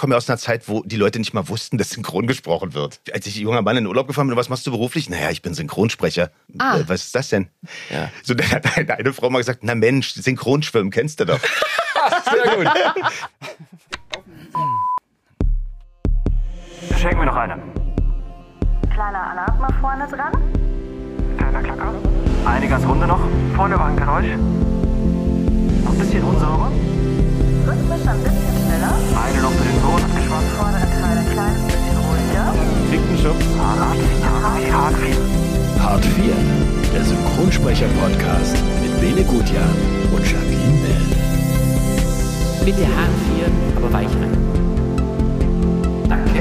komme ja aus einer Zeit, wo die Leute nicht mal wussten, dass synchron gesprochen wird. Als ich junger Mann in den Urlaub gefahren bin, was machst du beruflich? Naja, ich bin Synchronsprecher. Ah. Äh, was ist das denn? Ja. So, dann hat eine, eine Frau mal gesagt, na Mensch, Synchronschwimmen kennst du doch. Sehr gut. Schenk mir noch eine. Kleiner Alarm mal vorne dran. Kleiner Klacker. Eine ganz runde noch. Vorne war ein Geräusch. Noch ein bisschen unsauber. Rhythmisch ein bisschen schneller. Eine noch für den Sohn abgeschwatzt. Vordere Teil ein kleines bisschen ruhiger. Hart 4, Hart 4. Hart 4, der Synchronsprecher-Podcast mit Bene Gutjahr und Jacqueline Bell. Bitte Haaren frieren, aber weich rein. Danke.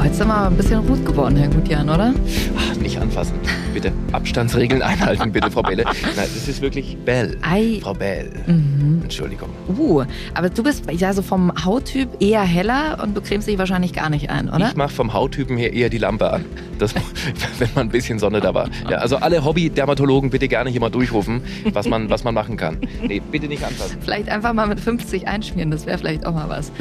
Heute sind wir ein bisschen rot geworden, Herr Gutjan, oder? Ach, nicht anfassen. Bitte Abstandsregeln einhalten, bitte, Frau Belle. Nein, das ist wirklich Bell. Ei. Frau Bell. Entschuldigung. Uh, aber du bist ja so vom Hauttyp eher heller und du cremst dich wahrscheinlich gar nicht ein, oder? Ich mache vom Hauttypen her eher die Lampe an. Das, wenn mal ein bisschen Sonne da war. Ja, also alle Hobby-Dermatologen bitte gerne hier mal durchrufen, was man, was man machen kann. Nee, bitte nicht anfassen. Vielleicht einfach mal mit 50 einschmieren, das wäre vielleicht auch mal was.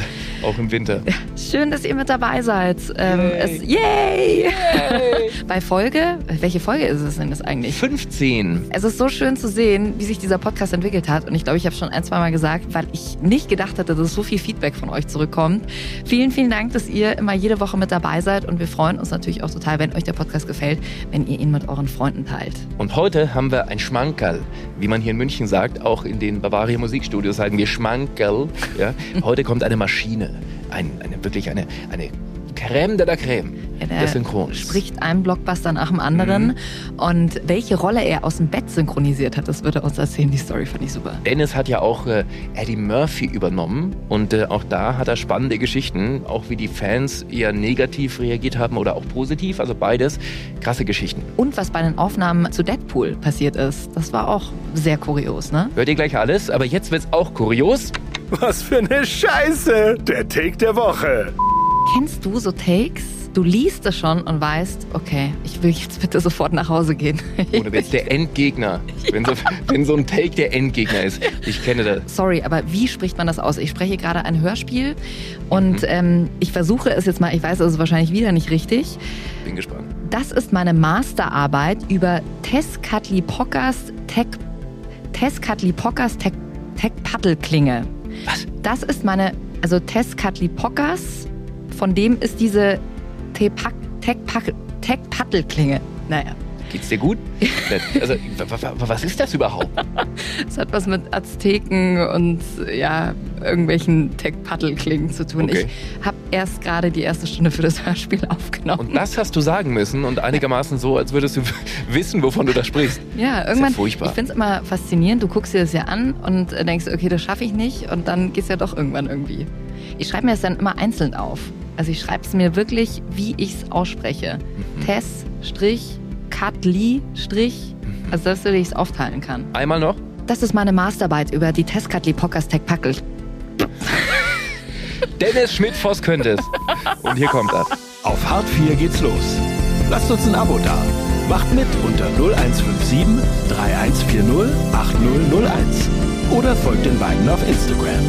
Auch im Winter. Schön, dass ihr mit dabei seid. Ähm, es, yay! Bei Folge, welche Folge ist es denn das eigentlich? 15. Es ist so schön zu sehen, wie sich dieser Podcast entwickelt hat. Und ich glaube, ich habe schon ein, zwei Mal gesagt, weil ich nicht gedacht hatte, dass so viel Feedback von euch zurückkommt. Vielen, vielen Dank, dass ihr immer jede Woche mit dabei seid. Und wir freuen uns natürlich auch total, wenn euch der Podcast gefällt, wenn ihr ihn mit euren Freunden teilt. Und heute haben wir ein Schmankerl, wie man hier in München sagt. Auch in den Bavaria Musikstudios sagen wir Schmankerl. Ja? Heute kommt eine Maschine. Ein, eine, wirklich eine, eine Crème de la Crème Ja, der des Synchrons. spricht einen Blockbuster nach dem anderen. Und welche Rolle er aus dem Bett synchronisiert hat, das wird er uns erzählen. Die Story fand ich super. Dennis hat ja auch äh, Eddie Murphy übernommen und äh, auch da hat er spannende Geschichten, auch wie die Fans eher negativ reagiert haben oder auch positiv, also beides krasse Geschichten. Und was bei den Aufnahmen zu Deadpool passiert ist, das war auch sehr kurios, ne? Hört ihr gleich alles, aber jetzt wird's auch kurios. Was für eine Scheiße! Der Take der Woche. Kennst du so Takes? Du liest es schon und weißt, okay, ich will jetzt bitte sofort nach Hause gehen. Ohne Witz, der Endgegner. Wenn, so, wenn so ein Take der Endgegner ist. Ich kenne das. Sorry, aber wie spricht man das aus? Ich spreche gerade ein Hörspiel und ähm, ich versuche es jetzt mal, ich weiß, es ist wahrscheinlich wieder nicht richtig. Bin gespannt. Das ist meine Masterarbeit über Tezcatlipoccas Tech, Tezcatlipoccas Tech, Tech Paddelklinge. Was? Das ist meine, also Tezcatlipoccas, von dem ist diese Tech Tech Paddelklinge. Naja, Geht's dir gut? Also, wa- wa- wa- was ist das überhaupt? es hat was mit Azteken und ja, irgendwelchen Tech-Paddelklingen zu tun. Okay. Ich habe erst gerade die erste Stunde für das Hörspiel aufgenommen. Und das hast du sagen müssen und einigermaßen so, als würdest du wissen, wovon du da sprichst. Ja, irgendwann. furchtbar. Ich finde es immer faszinierend. Du guckst dir das ja an und denkst, okay, das schaffe ich nicht. Und dann geht's ja doch irgendwann irgendwie. Ich schreibe mir das dann immer einzeln auf. Also ich schreibe es mir wirklich, wie ich es ausspreche. Mhm. Tess, Strich, Katli, Strich. Mhm. Also dass du dich aufteilen kann. Einmal noch. Das ist meine Masterarbeit über die Tess Katli Pockers Tech Packel. Dennis Schmidt-Voss könnte es. Und hier kommt er. Auf Hart 4 geht's los. Lasst uns ein Abo da. Macht mit unter 0157 3140 8001. Oder folgt den beiden auf Instagram.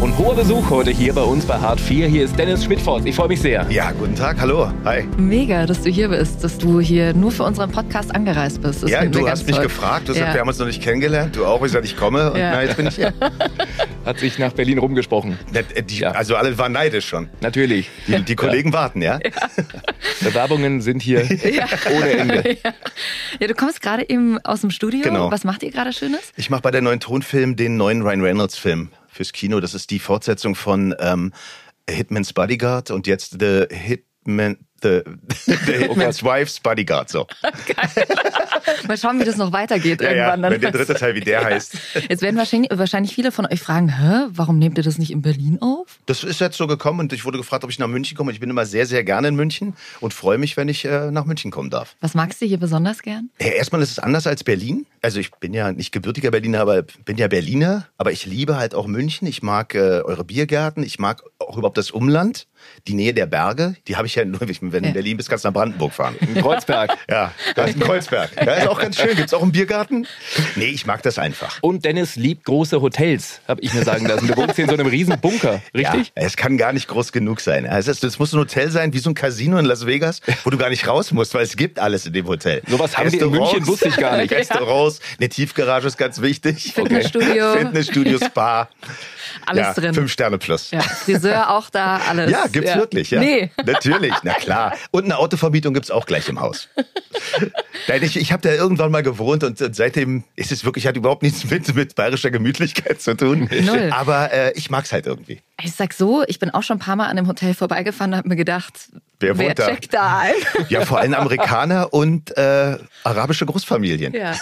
Und hoher Besuch heute hier bei uns bei Hart 4. Hier ist Dennis Schmidt-Voss. Ich freue mich sehr. Ja, guten Tag, hallo. Hi. Mega, dass du hier bist, dass du hier nur für unseren Podcast angereist bist. Das ja, du hast mich toll. gefragt, Ja. wir haben uns noch nicht kennengelernt. Du auch, ich sagte, ich komme und Ja. na, jetzt bin ich hier. Hat sich nach Berlin rumgesprochen. Äh, die. Also alle waren neidisch schon. Natürlich. Die, die Kollegen warten, ja? Bewerbungen sind hier ohne Ende. ja. ja, du kommst gerade eben aus dem Studio. Genau. Was macht ihr gerade Schönes? Ich mache bei der neuen Tonfilm den neuen Ryan Reynolds Film fürs Kino. Das ist die Fortsetzung von ähm, Hitman's Bodyguard und jetzt The Hitman, The, the Hitman's Wife's Bodyguard. So. Mal schauen, wie das noch weitergeht Ja, ja, irgendwann. dann. wenn der dritte Teil wie der heißt. Jetzt werden wahrscheinlich, wahrscheinlich viele von euch fragen, hä, warum nehmt ihr das nicht in Berlin auf? Das ist jetzt so gekommen und ich wurde gefragt, ob ich nach München komme. Ich bin immer sehr, sehr gerne in München und freue mich, wenn ich äh, nach München kommen darf. Was magst du hier besonders gern? Ja, erstmal ist es anders als Berlin. Also ich bin ja nicht gebürtiger Berliner, aber bin ja Berliner. Aber ich liebe halt auch München. Ich mag äh, eure Biergärten. Ich mag auch überhaupt das Umland, die Nähe der Berge, die habe ich ja nur, wenn du Ja. in Berlin bist, kannst du nach Brandenburg fahren. In Kreuzberg. Ja, da ist ein Kreuzberg. Ja, ist auch ganz schön. Gibt's auch einen Biergarten? Nee, ich mag das einfach. Und Dennis liebt große Hotels, habe ich mir sagen lassen. Du wohnst hier in so einem riesen Bunker, richtig? Ja, es kann gar nicht groß genug sein. Also es, es muss ein Hotel sein, wie so ein Casino in Las Vegas, wo du gar nicht raus musst, weil es gibt alles in dem Hotel. Sowas haben wir in München, wusste ich gar nicht. Restaurants, eine Tiefgarage ist ganz wichtig. Fitnessstudio. Fitnessstudio, Spa. Alles ja, drin. Fünf Sterne plus. Ja, Friseur auch da, alles. Ja, gibt's wirklich, ja. Nee. Natürlich, na klar. Und eine Autovermietung gibt's auch gleich im Haus. Nein, ich ich habe da irgendwann mal gewohnt und seitdem ist es wirklich, hat überhaupt nichts mit, mit bayerischer Gemütlichkeit zu tun. Null. Aber äh, ich mag's halt irgendwie. Ich sag so, ich bin auch schon ein paar Mal an dem Hotel vorbeigefahren und hab mir gedacht, Wer wer wohnt da? checkt da ein? Ja, vor allem Amerikaner und äh, arabische Großfamilien. Ja.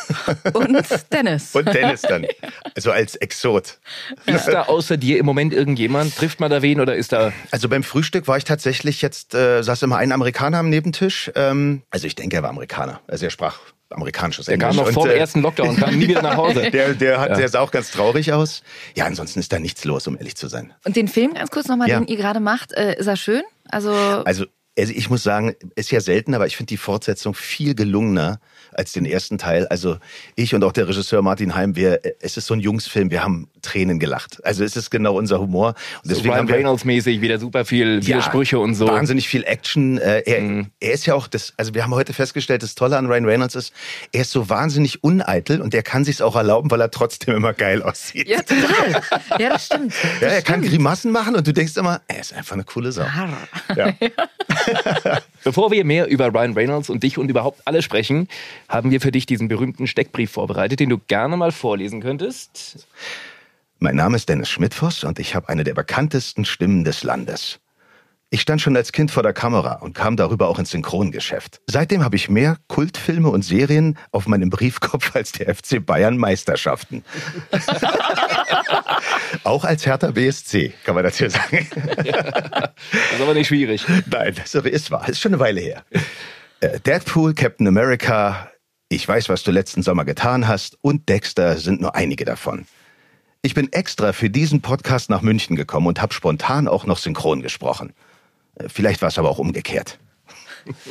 Und Dennis. Und Dennis dann. Also als Exot. Ist da außer dir im Moment irgendjemand? Trifft man da wen oder ist da... Also beim Frühstück war ich tatsächlich jetzt, äh, saß immer ein Amerikaner am Nebentisch. Ähm, also ich denke, er war Amerikaner. Also er sprach amerikanisches Der Englisch. kam noch Und, vor dem äh, ersten Lockdown und kam nie wieder nach Hause. Der, der, hat, Ja. der sah auch ganz traurig aus. Ja, ansonsten ist da nichts los, um ehrlich zu sein. Und den Film ganz kurz nochmal, Ja. den ihr gerade macht, äh, ist er schön? Also, Also, also ich muss sagen, ist ja selten, aber ich finde die Fortsetzung viel gelungener als den ersten Teil. Also ich und auch der Regisseur Martin Heim, wir, es ist so ein Jungsfilm, wir haben Tränen gelacht. Also es ist genau unser Humor. Und So Ryan Reynolds-mäßig, wieder super viel, viele Sprüche und so. Mhm. Wahnsinnig viel Action. Äh, er, er ist ja auch das, also wir haben heute festgestellt, das Tolle an Ryan Reynolds ist, er ist so wahnsinnig uneitel und er kann sich's auch erlauben, weil er trotzdem immer geil aussieht. ja, total. Ja, das stimmt. Ja, er kann Grimassen machen und du denkst immer, er ist einfach eine coole Sau. Ja. Bevor wir mehr über Ryan Reynolds und dich und überhaupt alle sprechen, haben wir für dich diesen berühmten Steckbrief vorbereitet, den du gerne mal vorlesen könntest. Mein Name ist Dennis Schmidtfoss und ich habe eine der bekanntesten Stimmen des Landes. Ich stand schon als Kind vor der Kamera und kam darüber auch ins Synchrongeschäft. Seitdem habe ich mehr Kultfilme und Serien auf meinem Briefkopf als der FC Bayern Meisterschaften. auch als Hertha BSC, kann man dazu sagen. Das ist aber nicht schwierig. Nein, das ist wahr. Ist schon eine Weile her. Äh, Deadpool, Captain America, Ich weiß, was du letzten Sommer getan hast und Dexter sind nur einige davon. Ich bin extra für diesen Podcast nach München gekommen und habe spontan auch noch synchron gesprochen. Äh, Vielleicht war es aber auch umgekehrt.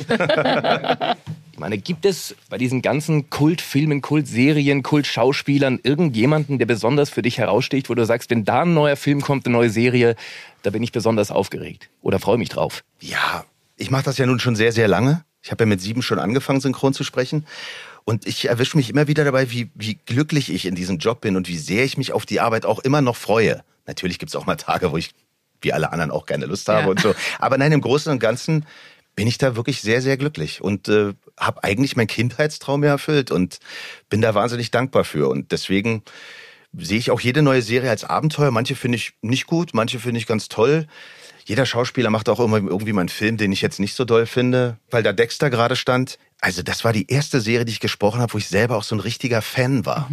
Ich meine, gibt es bei diesen ganzen Kultfilmen, Kultserien, Kultschauspielern irgendjemanden, der besonders für dich heraussticht, wo du sagst, wenn da ein neuer Film kommt, eine neue Serie, da bin ich besonders aufgeregt oder freue mich drauf? Ja, ich mache das ja nun schon sehr, sehr lange. Ich habe ja mit sieben schon angefangen, synchron zu sprechen. Und ich erwische mich immer wieder dabei, wie, wie glücklich ich in diesem Job bin und wie sehr ich mich auf die Arbeit auch immer noch freue. Natürlich gibt's auch mal Tage, wo ich, wie alle anderen, auch keine Lust habe Ja. und so. Aber nein, im Großen und Ganzen bin ich da wirklich sehr, sehr glücklich und äh, habe eigentlich meinen Kindheitstraum erfüllt und bin da wahnsinnig dankbar für. Und deswegen sehe ich auch jede neue Serie als Abenteuer. Manche finde ich nicht gut, manche finde ich ganz toll. Jeder Schauspieler macht auch immer irgendwie mal einen Film, den ich jetzt nicht so doll finde, weil da Dexter gerade stand. Also das war die erste Serie, die ich gesprochen habe, wo ich selber auch so ein richtiger Fan war.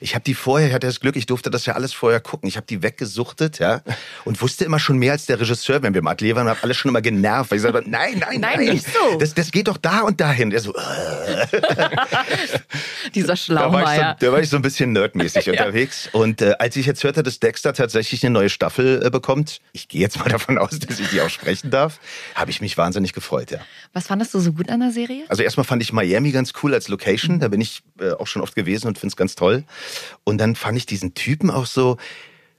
Ich habe die vorher, ich hatte das Glück, ich durfte das ja alles vorher gucken. Ich habe die weggesuchtet, ja, und wusste immer schon mehr als der Regisseur, wenn wir im Atelier waren, habe alles schon immer genervt, weil ich sagte, nein, nein, nein, Nein, nicht so. Das, das geht doch da und dahin. Der so, äh, Dieser da Schlaumeier. so, da war ich so ein bisschen nerdmäßig unterwegs. Und äh, als ich jetzt hörte, dass Dexter tatsächlich eine neue Staffel äh, bekommt, ich gehe jetzt mal davon aus, dass ich die auch sprechen darf, habe ich mich wahnsinnig gefreut, ja. Was fandest du so gut an der Serie? Also erstmal fand ich Miami ganz cool als Location, da bin ich äh, auch schon oft gewesen und finde es ganz toll. Und dann fand ich diesen Typen auch so,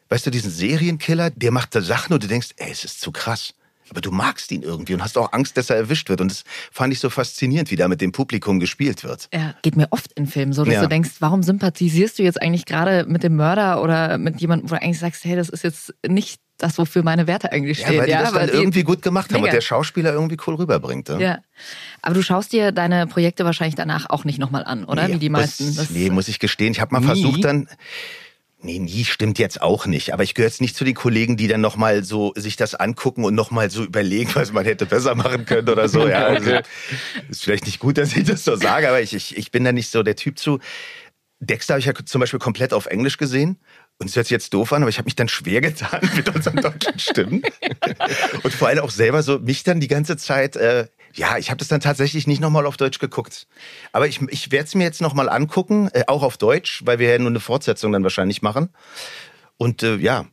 weißt du, diesen Serienkiller, der macht da Sachen und du denkst, ey, es ist zu krass. Aber du magst ihn irgendwie und hast auch Angst, dass er erwischt wird. Und das fand ich so faszinierend, wie da mit dem Publikum gespielt wird. Ja, geht mir oft in Filmen so, dass Ja. du denkst, warum sympathisierst du jetzt eigentlich gerade mit dem Mörder oder mit jemandem, wo du eigentlich sagst, hey, das ist jetzt nicht das, wofür meine Werte eigentlich Ja, stehen. weil die das dann irgendwie gut gemacht haben und der Schauspieler irgendwie cool rüberbringt. Ja. Ja. Aber du schaust dir deine Projekte wahrscheinlich danach auch nicht nochmal an, oder? Nee, Wie die meisten. Das, Das- nee, muss ich gestehen. Ich habe mal Nie? versucht dann. Nee, nie stimmt jetzt auch nicht. Aber ich gehöre jetzt nicht zu den Kollegen, die dann nochmal so sich das angucken und nochmal so überlegen, was man hätte besser machen können oder so. Ja, also, ist vielleicht nicht gut, dass ich das so sage, aber ich, ich, ich bin da nicht so der Typ zu. Dexter habe ich ja zum Beispiel komplett auf Englisch gesehen. Und es hört sich jetzt doof an, aber ich habe mich dann schwer getan mit unseren deutschen Stimmen. Und vor allem auch selber so mich dann die ganze Zeit, äh, ja, ich habe das dann tatsächlich nicht nochmal auf Deutsch geguckt. Aber ich, ich werde es mir jetzt nochmal angucken, äh, auch auf Deutsch, weil wir ja nur eine Fortsetzung dann wahrscheinlich machen. Und äh, ja,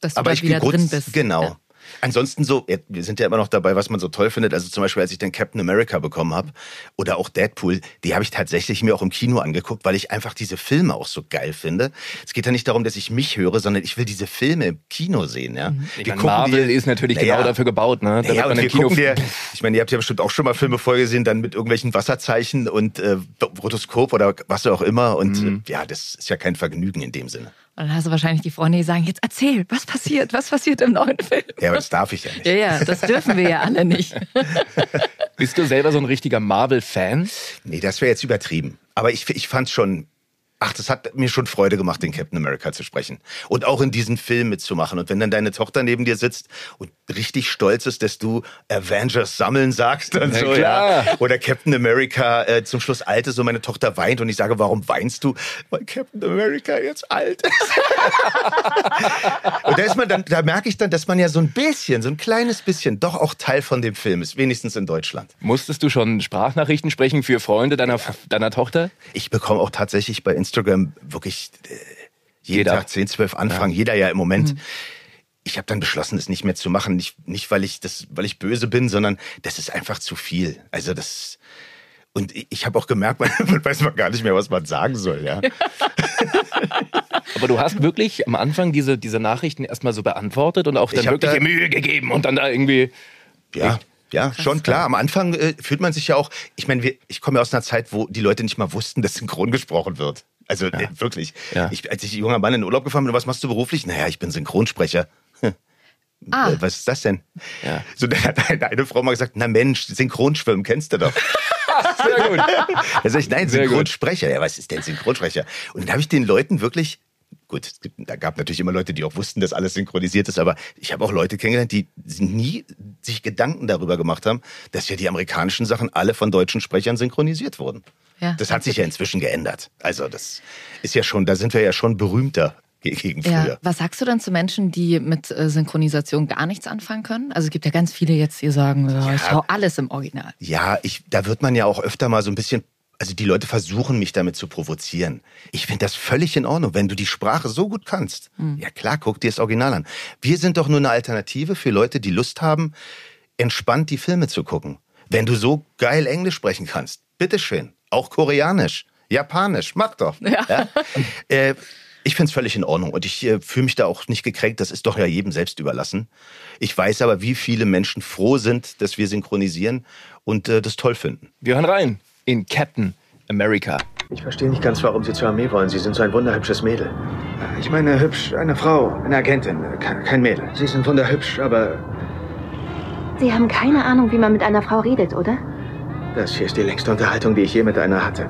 dass du aber bald ich wieder drin bist. Genau. Ja. Ansonsten so, wir sind ja immer noch dabei, was man so toll findet. Also zum Beispiel, als ich dann Captain America bekommen habe oder auch Deadpool, die habe ich tatsächlich mir auch im Kino angeguckt, weil ich einfach diese Filme auch so geil finde. Es geht ja nicht darum, dass ich mich höre, sondern ich will diese Filme im Kino sehen. Ja. Mhm. Ich meine, Marvel ist natürlich Naja. genau dafür gebaut, ne? Da Ja, wird und wir Kino- gucken dir, ich meine, ihr habt ja bestimmt auch schon mal Filme vorgesehen, dann mit irgendwelchen Wasserzeichen und äh, Rotoskop oder was auch immer. Und Mhm. äh, ja, das ist ja kein Vergnügen in dem Sinne. Und dann hast du wahrscheinlich die Freunde, die sagen, jetzt erzähl, was passiert, was passiert im neuen Film? Ja, aber das darf ich ja nicht. Ja, ja, das dürfen wir ja alle nicht. Bist du selber so ein richtiger Marvel-Fan? Nee, das wäre jetzt übertrieben. Aber ich, ich fand schon, ach, das hat mir schon Freude gemacht, den Captain America zu sprechen. Und auch in diesen Film mitzumachen. Und wenn dann deine Tochter neben dir sitzt und richtig stolz ist, dass du Avengers sammeln sagst Na so, klar. ja. Oder Captain America äh, zum Schluss alt ist und meine Tochter weint und ich sage, warum weinst du? Weil Captain America jetzt alt ist. und da ist man dann, da merke ich dann, dass man ja so ein bisschen, so ein kleines bisschen doch auch Teil von dem Film ist, wenigstens in Deutschland. Musstest du schon Sprachnachrichten sprechen für Freunde deiner, deiner Tochter? Ich bekomme auch tatsächlich bei Instagram wirklich äh, jeden Jeder. Tag 10, 12 Anfragen, jeder ja im Moment. Ich habe dann beschlossen, es nicht mehr zu machen. Nicht, nicht weil ich das, weil ich böse bin, sondern das ist einfach zu viel. Also das. Und ich- habe auch gemerkt, man, man weiß man gar nicht mehr, was man sagen soll. Ja. Aber du hast wirklich am Anfang diese, diese Nachrichten erstmal so beantwortet und auch dann wirklich da- Mühe gegeben und dann da irgendwie. Ja, ja, schon klar. Am Anfang äh, fühlt man sich ja auch. Ich meine, ich komme ja aus einer Zeit, wo die Leute nicht mal wussten, dass synchron gesprochen wird. Also äh, wirklich. Ja. Ich, als ich junger Mann in den Urlaub gefahren bin, was machst du beruflich? Naja, ich bin Synchronsprecher. Ah. Äh, Was ist das denn? Ja. So, dann hat eine, eine Frau mal gesagt, na Mensch, Synchronschwimmen kennst du doch. Sehr gut. Da sag ich, nein. Synchronsprecher. Ja, was ist denn Synchronsprecher? Und dann habe ich den Leuten wirklich, gut, es gibt, da gab natürlich immer Leute, die auch wussten, dass alles synchronisiert ist, aber ich habe auch Leute kennengelernt, die nie sich Gedanken darüber gemacht haben, dass ja die amerikanischen Sachen alle von deutschen Sprechern synchronisiert wurden. Ja. Das hat sich ja inzwischen geändert. Also das ist ja schon, da sind wir ja schon berühmter ge- gegen Ja. früher. Was sagst du denn zu Menschen, die mit äh, Synchronisation gar nichts anfangen können? Also es gibt ja ganz viele jetzt, die sagen, ja, ich schau alles im Original. Ja, ich, da wird man ja auch öfter mal so ein bisschen, also die Leute versuchen mich damit zu provozieren. Ich finde das völlig in Ordnung, wenn du die Sprache so gut kannst. Ja klar, guck dir das Original an. Wir sind doch nur eine Alternative für Leute, die Lust haben, entspannt die Filme zu gucken. Wenn du so geil Englisch sprechen kannst, bitteschön. Auch Koreanisch, Japanisch, mach doch. Ja. Äh, ich finde es völlig in Ordnung und ich äh, fühle mich da auch nicht gekränkt. Das ist doch ja jedem selbst überlassen. Ich weiß aber, wie viele Menschen froh sind, dass wir synchronisieren und äh, das toll finden. Wir hören rein in Captain America. Ich verstehe nicht ganz, warum Sie zur Armee wollen. Sie sind so ein wunderhübsches Mädel. Ich meine, hübsch, eine Frau, eine Agentin, ke- kein Mädel. Sie sind wunderhübsch, aber Sie haben keine Ahnung, wie man mit einer Frau redet, oder? Das hier ist die längste Unterhaltung, die ich je mit einer hatte.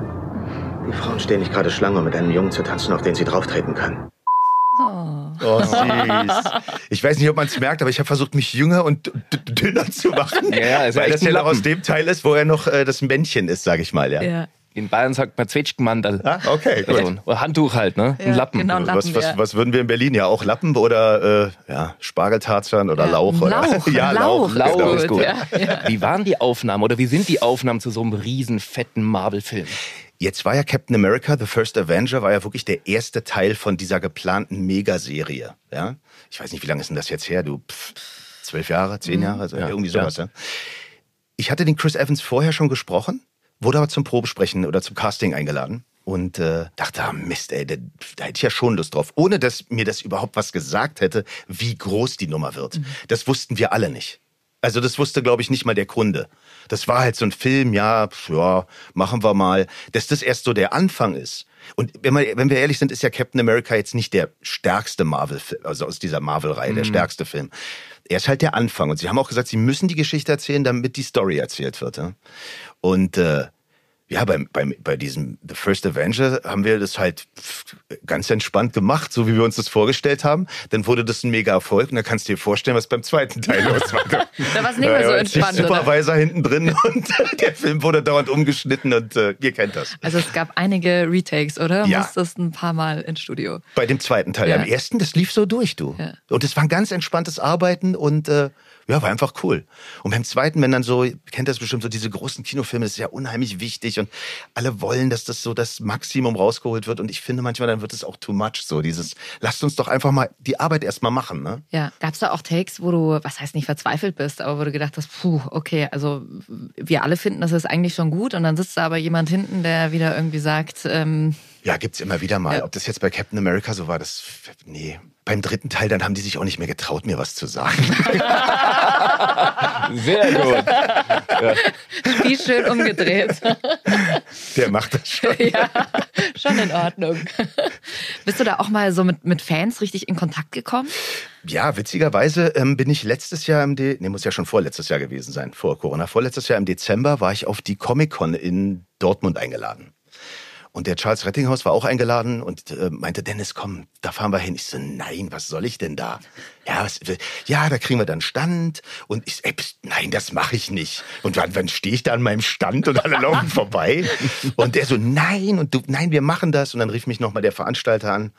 Die Frauen stehen nicht gerade Schlange, um mit einem Jungen zu tanzen, auf den sie drauftreten können. Oh, süß. Ich weiß nicht, ob man es merkt, aber ich habe versucht, mich jünger und dünner zu machen. Ja, ja, weil das ja noch aus dem Teil ist, wo er noch äh, das Männchen ist, sage ich mal. Ja. Ja. In Bayern sagt man Zwetschgenmandel. Ah, okay, gut. Also, ein Handtuch halt, ne? Ein Ja, Lappen. genau, ein Lappen. was, was, was würden wir in Berlin? Ja, auch Lappen oder äh, ja, Spargeltarzan oder Ja, Lauch? Oder? Lauch, ja, Lauch. Lauch Lauch genau. ist gut. Ja, ja. Wie waren die Aufnahmen oder wie sind die Aufnahmen zu so einem riesen fetten Marvel-Film? Jetzt war ja Captain America, The First Avenger, war ja wirklich der erste Teil von dieser geplanten Megaserie. Ja? Ich weiß nicht, wie lange ist denn das jetzt her? Du pff, zwölf Jahre, zehn Jahre, also irgendwie sowas. Ja. Ich hatte den Chris Evans vorher schon gesprochen, wurde aber zum Probesprechen oder zum Casting eingeladen und äh, dachte, ah, Mist, ey, da, da hätte ich ja schon Lust drauf. Ohne dass mir das überhaupt was gesagt hätte, wie groß die Nummer wird. Das wussten wir alle nicht. Also das wusste, glaube ich, nicht mal der Kunde. Das war halt so ein Film, ja, ja, machen wir mal. Dass das erst so der Anfang ist. Und wenn, wir, wenn wir ehrlich sind, ist ja Captain America jetzt nicht der stärkste Marvel-Film, also aus dieser Marvel-Reihe, der stärkste Film. Er ist halt der Anfang. Und sie haben auch gesagt, sie müssen die Geschichte erzählen, damit die Story erzählt wird. Ja? Und äh, ja, beim, beim, bei diesem The First Avenger haben wir das halt ganz entspannt gemacht, so wie wir uns das vorgestellt haben. Dann wurde das ein mega Erfolg und dann kannst du dir vorstellen, was beim zweiten Teil los war. Da war es nicht mehr so entspannt, oder? Supervisor hinten drin und der Film wurde dauernd umgeschnitten und äh, ihr kennt das. Also es gab einige Retakes, oder? Ja. Musstest ein paar Mal ins Studio. Bei dem zweiten Teil. Ja. Am ersten, das lief so durch, du. Ja. Und es war ein ganz entspanntes Arbeiten und äh, ja, war einfach cool. Und beim zweiten, wenn dann so, kennt das bestimmt, so diese großen Kinofilme, das ist ja unheimlich wichtig und alle wollen, dass das so das Maximum rausgeholt wird und ich finde manchmal, dann wird es auch too much, so dieses, lasst uns doch einfach mal die Arbeit erstmal machen, ne? Ja, gab es da auch Takes, wo du, was heißt nicht verzweifelt bist, aber wo du gedacht hast, puh, okay, also wir alle finden, das ist eigentlich schon gut und dann sitzt da aber jemand hinten, der wieder irgendwie sagt, ähm, Ja, gibt's immer wieder mal. Ja. Ob das jetzt bei Captain America so war, das, nee. Beim dritten Teil, dann haben die sich auch nicht mehr getraut, mir was zu sagen. Sehr gut. wie schön umgedreht. Der macht das schon. ja, schon in Ordnung. Bist du da auch mal so mit, mit Fans richtig in Kontakt gekommen? Ja, witzigerweise ähm, bin ich letztes Jahr im De nee, muss ja schon vorletztes Jahr gewesen sein, vor Corona. Vorletztes Jahr im Dezember war ich auf die Comic-Con in Dortmund eingeladen. Und der Charles Rettinghaus war auch eingeladen und äh, meinte, Dennis, komm, da fahren wir hin. Ich so, nein, was soll ich denn da? Ja, was, ja da kriegen wir dann Stand. Und ich, ey, pst, nein, das mache ich nicht. Und wann, wann stehe ich da an meinem Stand und alle laufen vorbei? Und der so, nein, und du, nein, wir machen das. Und dann rief mich nochmal der Veranstalter an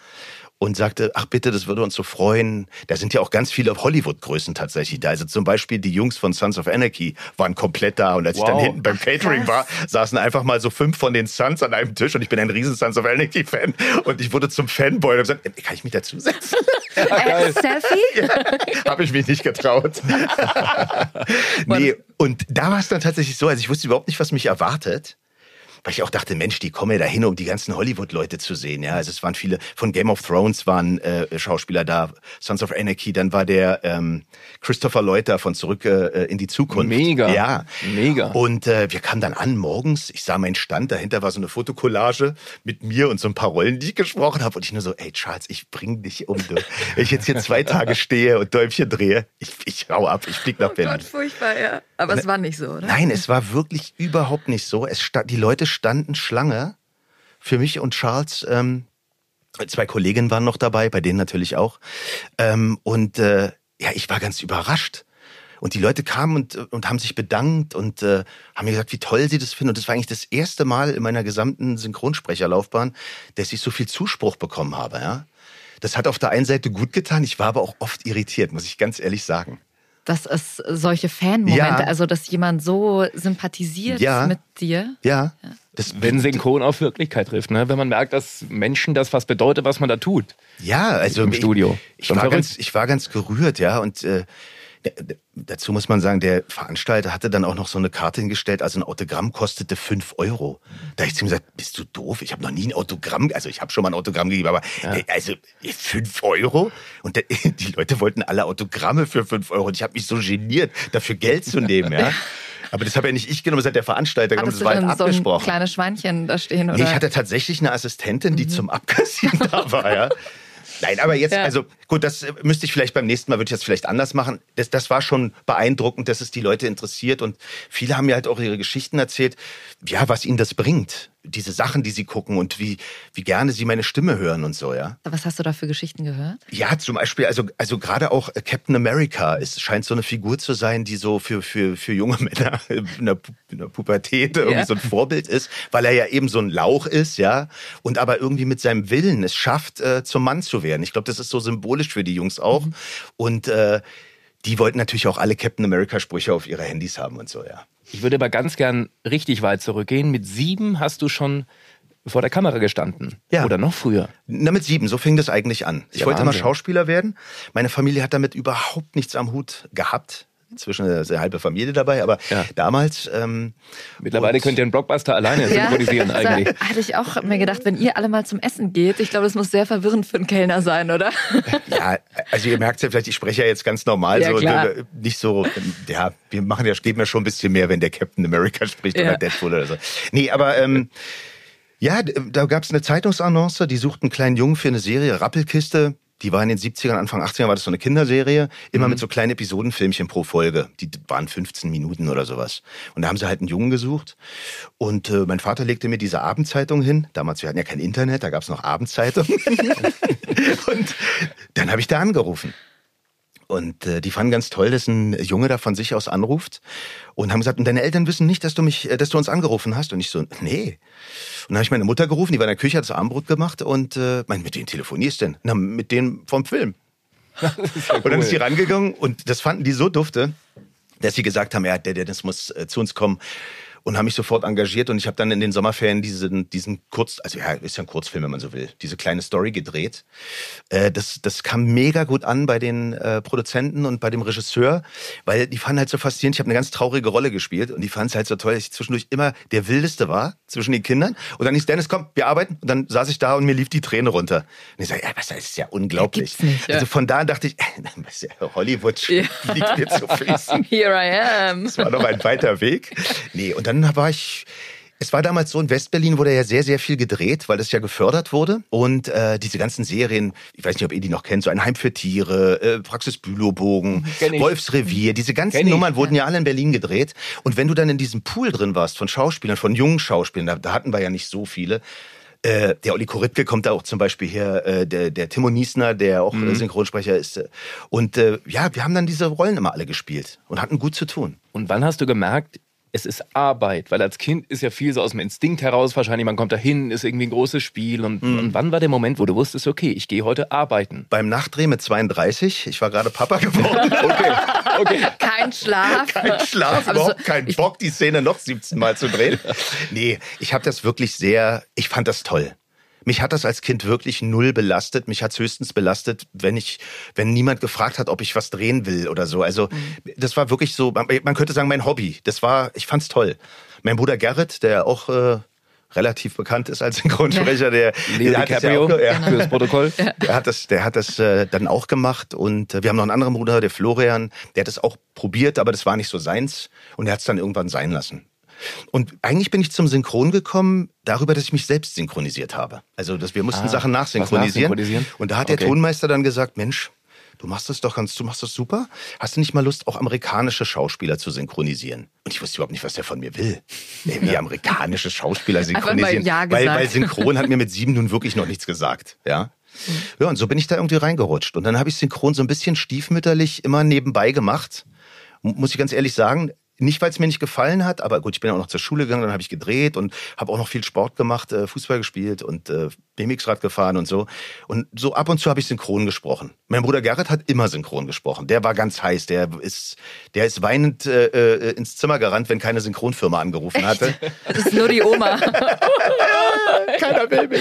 und sagte, ach bitte, das würde uns so freuen. Da sind ja auch ganz viele Hollywood-Größen tatsächlich da. Also zum Beispiel die Jungs von Sons of Anarchy waren komplett da. Und als ich dann Wow. hinten beim Catering war, saßen einfach mal so fünf von den Sons an einem Tisch und ich bin ein riesen Sons of Anarchy-Fan. Und ich wurde zum Fanboy und habe gesagt, "Ey, kann ich mich dazusetzen? Äh, Selfie? habe ich mich nicht getraut. nee, und da war es dann tatsächlich so, also ich wusste überhaupt nicht, was mich erwartet. Weil ich auch dachte, Mensch, die kommen ja dahin, um die ganzen Hollywood-Leute zu sehen. Ja, also es waren viele von Game of Thrones waren äh, Schauspieler da, Sons of Anarchy, dann war der ähm, Christopher Leuter von Zurück äh, in die Zukunft. Mega. Ja, Mega. Und äh, wir kamen dann an morgens. Ich sah meinen Stand, dahinter war so eine Fotokollage mit mir und so ein paar Rollen, die ich gesprochen habe. Und ich nur so, ey Charles, ich bring dich um. Du. Wenn ich jetzt hier zwei Tage stehe und Däumchen drehe, ich, ich hau ab, ich flieg nach Berlin. furchtbar, ja. Aber es war nicht so, oder? Nein, es war wirklich überhaupt nicht so. Es sta die Leute standen Schlange für mich und Charles. Ähm, zwei Kolleginnen waren noch dabei, bei denen natürlich auch. Ähm, und äh, ja, ich war ganz überrascht. Und die Leute kamen und, und haben sich bedankt und äh, haben mir gesagt, wie toll sie das finden. Und das war eigentlich das erste Mal in meiner gesamten Synchronsprecherlaufbahn, dass ich so viel Zuspruch bekommen habe. Ja? Das hat auf der einen Seite gut getan, ich war aber auch oft irritiert, muss ich ganz ehrlich sagen. Dass es solche Fan-Momente, Ja. also dass jemand so sympathisiert Ja. mit dir. Ja, das, Wenn Synchron auf Wirklichkeit trifft, ne? wenn man merkt, dass Menschen das was bedeutet, was man da tut. Ja, also Im Studio. Ich, ich, Schon war ganz, ich war ganz gerührt, ja. Und äh, dazu muss man sagen, der Veranstalter hatte dann auch noch so eine Karte hingestellt. Also ein Autogramm kostete fünf Euro. Da hab ich zu ihm gesagt, bist du doof? Ich habe noch nie ein Autogramm, also ich habe schon mal ein Autogramm gegeben, aber äh, also äh, fünf Euro? Und der, die Leute wollten alle Autogramme für fünf Euro. Und ich habe mich so geniert, dafür Geld zu nehmen, ja. Aber das habe ja nicht ich genommen, das hat der Veranstalter genommen, das war halt dann so ein abgesprochen. kleines Schweinchen da stehen? Oder? Nee, ich hatte tatsächlich eine Assistentin, die zum Abkassieren da war, ja. Nein, aber jetzt, Ja. also gut, das äh, müsste ich vielleicht beim nächsten Mal, würde ich das vielleicht anders machen. Das, das war schon beeindruckend, dass es die Leute interessiert und viele haben mir halt auch ihre Geschichten erzählt, ja, was ihnen das bringt. Diese Sachen, die sie gucken und wie, wie gerne sie meine Stimme hören und so, ja. Was hast du da für Geschichten gehört? Ja, zum Beispiel, also, also gerade auch äh, Captain America, es scheint so eine Figur zu sein, die so für, für, für junge Männer in der, Pu- in der Pubertät irgendwie Ja. so ein Vorbild ist, weil er ja eben so ein Lauch ist, ja, und aber irgendwie mit seinem Willen es schafft, äh, zum Mann zu werden. Ich glaube, das ist so symbolisch für die Jungs auch. Und äh, die wollten natürlich auch alle Captain America-Sprüche auf ihre Handys haben und so, ja. Ich würde aber ganz gern richtig weit zurückgehen. Mit sieben hast du schon vor der Kamera gestanden. Ja. Oder noch früher. Na, mit sieben, so fing das eigentlich an. Ich Ja, wollte immer Wahnsinn. Schauspieler werden. Meine Familie hat damit überhaupt nichts am Hut gehabt. Inzwischen ist eine halbe Familie dabei, aber Ja. damals. Ähm, Mittlerweile könnt ihr einen Blockbuster alleine synchronisieren da eigentlich. hatte ich auch mir gedacht, wenn ihr alle mal zum Essen geht, ich glaube, das muss sehr verwirrend für einen Kellner sein, oder? Ja, also ihr merkt ja vielleicht, ich spreche ja jetzt ganz normal Ja, so, klar. ne, nicht so, ja, wir machen ja, geben ja schon ein bisschen mehr, wenn der Captain America spricht Ja. oder Deadpool oder so. Nee, aber ähm, ja, da gab es eine Zeitungsannonce, die suchten einen kleinen Jungen für eine Serie, Rappelkiste. Die war in den 70ern, Anfang 80ern war das so eine Kinderserie, immer mit so kleinen Episodenfilmchen pro Folge. Die waren 15 Minuten oder sowas. Und da haben sie halt einen Jungen gesucht. Und äh, mein Vater legte mir diese Abendzeitung hin. Damals, wir hatten ja kein Internet, da gab es noch Abendzeitungen. und dann habe ich da angerufen. Und äh, die fanden ganz toll, dass ein Junge da von sich aus anruft und haben gesagt, und deine Eltern wissen nicht, dass du mich, äh, dass du uns angerufen hast. Und ich so, nee. Und dann habe ich meine Mutter gerufen, die war in der Küche, hat das Abendbrot gemacht und äh, mein, mit wem telefonierst du denn? Na, mit denen vom Film. Und dann ist sie rangegangen und das fanden die so dufte, dass sie gesagt haben, ja, der Dennis muss äh, zu uns kommen. Und habe mich sofort engagiert und ich habe dann in den Sommerferien diesen, diesen Kurz, also ja, ist ja ein Kurzfilm, wenn man so will, diese kleine Story gedreht. Äh, das, das kam mega gut an bei den äh, Produzenten und bei dem Regisseur, weil die fanden halt so faszinierend. Ich habe eine ganz traurige Rolle gespielt und die fanden es halt so toll, dass ich zwischendurch immer der Wildeste war zwischen den Kindern. Und dann hieß Dennis, komm, wir arbeiten. Und dann saß ich da und mir lief die Träne runter. Und ich sage, ja, was, das ist ja unglaublich. Ja, nicht, ja. Also von da dachte ich, äh, Hollywood ja. liegt mir zu Füßen. Here I am. Das war noch ein weiter Weg. Nee, und dann war ich es war damals so, in Westberlin wurde ja sehr, sehr viel gedreht, weil das ja gefördert wurde. Und äh, diese ganzen Serien, ich weiß nicht, ob ihr die noch kennt, so ein Heim für Tiere, äh, Praxis Bülowbogen, Wolfsrevier, diese ganzen Nummern wurden ja alle in Berlin gedreht. Und wenn du dann in diesem Pool drin warst von Schauspielern, von jungen Schauspielern, da, da hatten wir ja nicht so viele, äh, der Olli Koritke kommt da auch zum Beispiel her, äh, der, der Timo Niesner, der auch mhm. Synchronsprecher ist. Und äh, ja, wir haben dann diese Rollen immer alle gespielt und hatten gut zu tun. Und wann hast du gemerkt, es ist Arbeit, weil als Kind ist ja viel so aus dem Instinkt heraus, wahrscheinlich man kommt da hin, ist irgendwie ein großes Spiel und, mhm. und, wann war der Moment, wo du wusstest, okay, ich gehe heute arbeiten? Beim Nachdreh mit 32, ich war gerade Papa geworden. okay, okay. Kein Schlaf. Kein Schlaf, überhaupt so, keinen Bock, die Szene noch 17 Mal zu drehen. Nee, ich habe das wirklich sehr, ich fand das toll. Mich hat das als Kind wirklich null belastet. Mich hat es höchstens belastet, wenn ich, wenn niemand gefragt hat, ob ich was drehen will oder so. Also mhm. das war wirklich so, man könnte sagen, mein Hobby. Das war, ich fand's toll. Mein Bruder Gerrit, der auch äh, relativ bekannt ist als Synchronsprecher, der, Leo der hat das ja auch, ja, genau. fürs Protokoll. Der hat das, der hat das äh, dann auch gemacht und äh, wir haben noch einen anderen Bruder, der Florian, der hat das auch probiert, aber das war nicht so seins und er hat es dann irgendwann sein lassen. Und eigentlich bin ich zum Synchron gekommen darüber, dass ich mich selbst synchronisiert habe. Also, dass wir mussten ah, Sachen nachsynchronisieren. nachsynchronisieren. Und da hat okay. der Tonmeister dann gesagt, Mensch, du machst das doch ganz, du machst das super. Hast du nicht mal Lust, auch amerikanische Schauspieler zu synchronisieren? Und ich wusste überhaupt nicht, was der von mir will. Wie amerikanische Schauspieler synchronisieren. Ja weil, weil Synchron hat mir mit sieben nun wirklich noch nichts gesagt. Ja. Ja, und so bin ich da irgendwie reingerutscht. Und dann habe ich Synchron so ein bisschen stiefmütterlich immer nebenbei gemacht. Muss ich ganz ehrlich sagen, nicht, weil es mir nicht gefallen hat, aber gut, ich bin auch noch zur Schule gegangen, dann habe ich gedreht und habe auch noch viel Sport gemacht, äh, Fußball gespielt und äh, BMX-Rad gefahren und so. Und so ab und zu habe ich synchron gesprochen. Mein Bruder Gerrit hat immer synchron gesprochen. Der war ganz heiß. Der ist, der ist weinend äh, äh ins Zimmer gerannt, wenn keine Synchronfirma angerufen Echt? hatte. Das ist nur die Oma. Keiner will mich.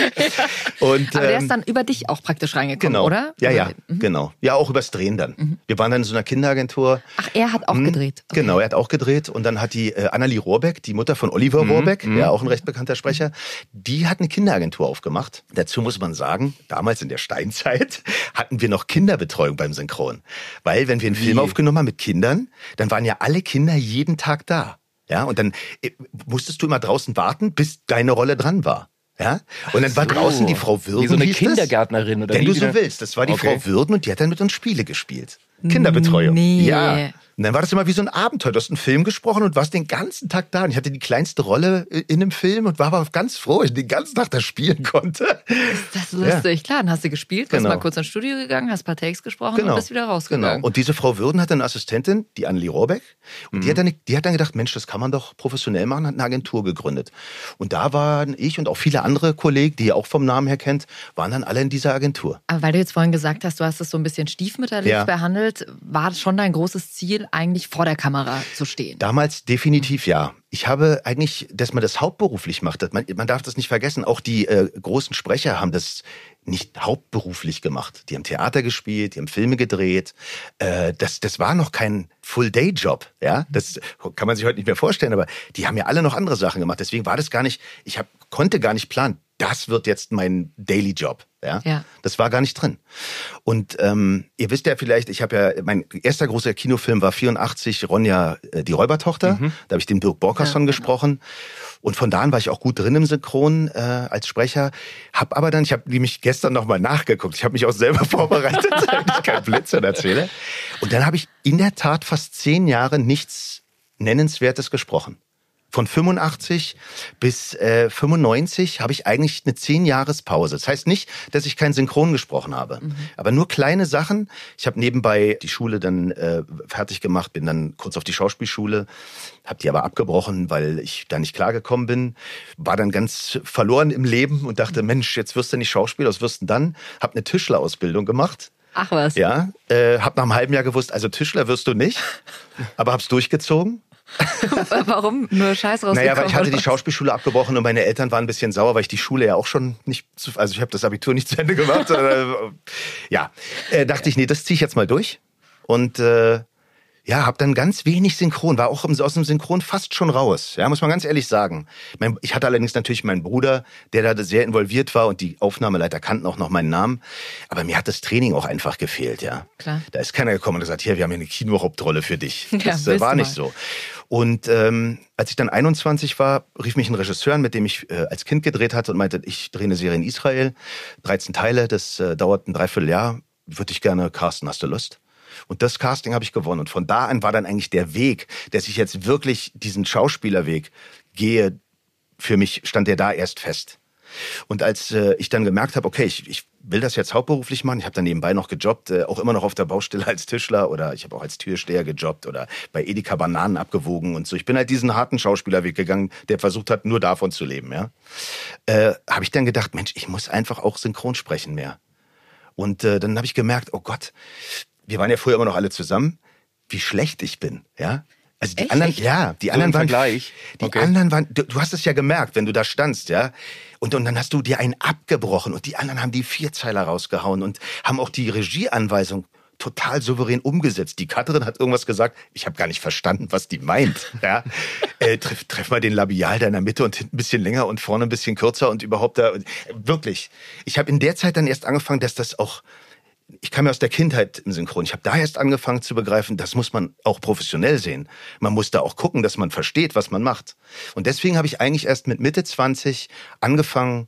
Und, Aber der ist ähm, dann über dich auch praktisch reingekommen, genau. oder? Ja, ja, mhm. genau. Ja, auch übers Drehen dann. Mhm. Wir waren dann in so einer Kinderagentur. Ach, er hat auch mhm. gedreht. Okay. Genau, er hat auch gedreht. Und dann hat die äh, Annalie Rohrbeck, die Mutter von Oliver mhm. Rohrbeck, mhm. ja auch ein recht bekannter Sprecher, die hat eine Kinderagentur aufgemacht. Dazu muss man sagen, damals in der Steinzeit hatten wir noch Kinderbetreuung beim Synchron. Weil wenn wir einen Film aufgenommen haben mit Kindern, dann waren ja alle Kinder jeden Tag da. Ja, und dann äh, musstest du immer draußen warten, bis deine Rolle dran war. Ja? Und dann so. war draußen die Frau Würden. Wie so eine Kindergärtnerin oder Wenn du so willst. Das war die okay. Frau Würden und die hat dann mit uns Spiele gespielt. Kinderbetreuung. Nee. Ja. Und dann war das immer wie so ein Abenteuer. Du hast einen Film gesprochen und warst den ganzen Tag da. Und ich hatte die kleinste Rolle in dem Film und war aber ganz froh, dass ich den ganzen Tag da spielen konnte. Ist das lustig? Ja. Klar, dann hast du gespielt, bist genau. mal kurz ins Studio gegangen, hast ein paar Takes gesprochen genau. und bist wieder rausgegangen. Genau. Und diese Frau Würden hatte eine Assistentin, die Annelie Rohrbeck. Und mhm. die, hat dann, die hat dann gedacht, Mensch, das kann man doch professionell machen, hat eine Agentur gegründet. Und da waren ich und auch viele andere Kollegen, die ihr auch vom Namen her kennt, waren dann alle in dieser Agentur. Aber weil du jetzt vorhin gesagt hast, du hast es so ein bisschen stiefmütterlich ja. behandelt, war das schon dein großes Ziel, eigentlich vor der Kamera zu stehen? Damals definitiv ja. Ich habe eigentlich, dass man das hauptberuflich macht, man, man darf das nicht vergessen, auch die äh, großen Sprecher haben das nicht hauptberuflich gemacht. Die haben Theater gespielt, die haben Filme gedreht. Äh, das, das war noch kein Full-Day-Job. Ja? Das kann man sich heute nicht mehr vorstellen, aber die haben ja alle noch andere Sachen gemacht. Deswegen war das gar nicht, ich hab, konnte gar nicht planen, das wird jetzt mein Daily Job. Ja? ja. Das war gar nicht drin. Und ähm, ihr wisst ja vielleicht, ich habe ja, mein erster großer Kinofilm war 84, Ronja, äh, die Räubertochter. Mhm. Da habe ich den Dirk Borkerson ja, gesprochen. Und von da an war ich auch gut drin im Synchron äh, als Sprecher. Hab aber dann, ich habe nämlich gestern nochmal nachgeguckt. Ich habe mich auch selber vorbereitet, damit ich kein Blödsinn erzähle. Und dann habe ich in der Tat fast zehn Jahre nichts Nennenswertes gesprochen. Von 85 bis äh, 95 habe ich eigentlich eine zehn Jahrespause. Das heißt nicht, dass ich kein Synchron gesprochen habe, mhm. aber nur kleine Sachen. Ich habe nebenbei die Schule dann äh, fertig gemacht, bin dann kurz auf die Schauspielschule, habe die aber abgebrochen, weil ich da nicht klargekommen bin. War dann ganz verloren im Leben und dachte, mhm. Mensch, jetzt wirst du nicht Schauspieler, was wirst du dann? Habe eine Tischlerausbildung gemacht. Ach was. Ja, äh, hab nach einem halben Jahr gewusst, also Tischler wirst du nicht, aber hab's durchgezogen Warum nur Scheiß rausgekommen? Naja, weil ich hatte die Schauspielschule abgebrochen und meine Eltern waren ein bisschen sauer, weil ich die Schule ja auch schon nicht, zu, also ich habe das Abitur nicht zu Ende gemacht. ja, äh, dachte ich, nee, das ziehe ich jetzt mal durch. Und äh, ja, habe dann ganz wenig Synchron, war auch aus dem Synchron fast schon raus, ja, muss man ganz ehrlich sagen. Ich hatte allerdings natürlich meinen Bruder, der da sehr involviert war und die Aufnahmeleiter kannten auch noch meinen Namen, aber mir hat das Training auch einfach gefehlt, ja. Klar. Da ist keiner gekommen und gesagt, hier, wir haben hier eine Kinohauptrolle für dich. Das ja, war nicht so. Und ähm, als ich dann 21 war, rief mich ein Regisseur an, mit dem ich äh, als Kind gedreht hatte und meinte, ich drehe eine Serie in Israel, 13 Teile, das äh, dauert ein Dreivierteljahr, würde ich gerne casten, hast du Lust? Und das Casting habe ich gewonnen. Und von da an war dann eigentlich der Weg, dass ich jetzt wirklich diesen Schauspielerweg gehe, für mich stand der da erst fest. Und als äh, ich dann gemerkt habe, okay, ich, ich will das jetzt hauptberuflich machen, ich habe dann nebenbei noch gejobbt, äh, auch immer noch auf der Baustelle als Tischler oder ich habe auch als Türsteher gejobbt oder bei Edeka Bananen abgewogen und so. Ich bin halt diesen harten Schauspielerweg gegangen, der versucht hat, nur davon zu leben. Ja, äh, habe ich dann gedacht, Mensch, ich muss einfach auch synchron sprechen mehr. Und äh, dann habe ich gemerkt, oh Gott, wir waren ja früher immer noch alle zusammen, wie schlecht ich bin, ja. Also die Echt? anderen, ja, die So anderen waren, Vergleich? die Okay. anderen waren, du, du hast es ja gemerkt, wenn du da standst, ja. Und, und dann hast du dir einen abgebrochen und die anderen haben die Vierzeiler rausgehauen und haben auch die Regieanweisung total souverän umgesetzt. Die Katrin hat irgendwas gesagt, ich habe gar nicht verstanden, was die meint. Ja? äh, treff, treff mal den Labial da in der Mitte und hinten ein bisschen länger und vorne ein bisschen kürzer und überhaupt da. Wirklich. Ich habe in der Zeit dann erst angefangen, dass das auch ich kam ja aus der Kindheit im Synchron. Ich habe da erst angefangen zu begreifen, das muss man auch professionell sehen. Man muss da auch gucken, dass man versteht, was man macht. Und deswegen habe ich eigentlich erst mit Mitte 20 angefangen,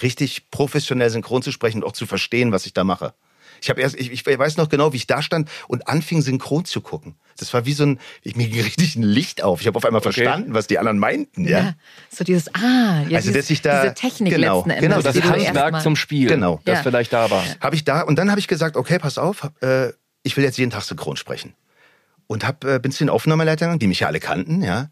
richtig professionell synchron zu sprechen und auch zu verstehen, was ich da mache. Ich habe erst, ich, ich weiß noch genau, wie ich da stand und anfing synchron zu gucken. Das war wie so ein, ich, mir ging richtig ein Licht auf. Ich habe auf einmal verstanden, was die anderen meinten. Ja, Ja, so dieses, ah, ja, Also, dieses, dass ich da- diese Technik genau, letzten Endes. genau, Das Handwerk zum Spiel, Genau. das Ja. vielleicht da war. habe ich da und dann habe ich gesagt, okay, pass auf, äh, ich will jetzt jeden Tag synchron sprechen. Und hab, äh, bin zu den Aufnahmeleitern, gegangen, die mich ja alle kannten, ja.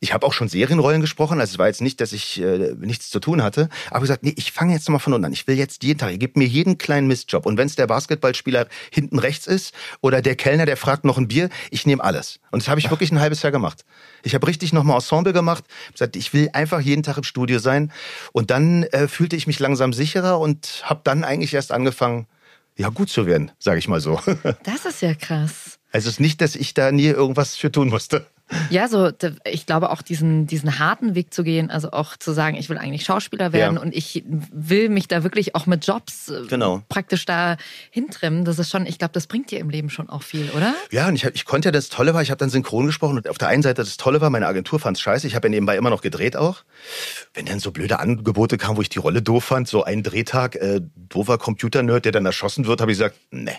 Ich habe auch schon Serienrollen gesprochen, also es war jetzt nicht, dass ich äh, nichts zu tun hatte, aber gesagt, nee, ich fange jetzt mal von unten an. Ich will jetzt jeden Tag, ihr gebt mir jeden kleinen Mistjob. Und wenn es der Basketballspieler hinten rechts ist oder der Kellner, der fragt noch ein Bier, ich nehme alles. Und das habe ich wirklich ein halbes Jahr gemacht. Ich habe richtig nochmal Ensemble gemacht, gesagt, ich will einfach jeden Tag im Studio sein. Und dann äh, fühlte ich mich langsam sicherer und habe dann eigentlich erst angefangen, ja, gut zu werden, sage ich mal so. Das ist ja krass. Also es ist nicht, dass ich da nie irgendwas für tun musste. Ja, so, ich glaube auch diesen, diesen harten Weg zu gehen, also auch zu sagen, ich will eigentlich Schauspieler werden Ja. und ich will mich da wirklich auch mit Jobs äh, Genau. praktisch da hintrimmen. Das ist schon, ich glaube, das bringt dir im Leben schon auch viel, oder? Ja, und ich, ich konnte ja, das Tolle war, ich habe dann synchron gesprochen und auf der einen Seite das Tolle war, meine Agentur fand's scheiße, ich habe ja nebenbei immer noch gedreht auch. Wenn dann so blöde Angebote kamen, wo ich die Rolle doof fand, so ein Drehtag, äh, doofer Computernerd, der dann erschossen wird, habe ich gesagt, nee.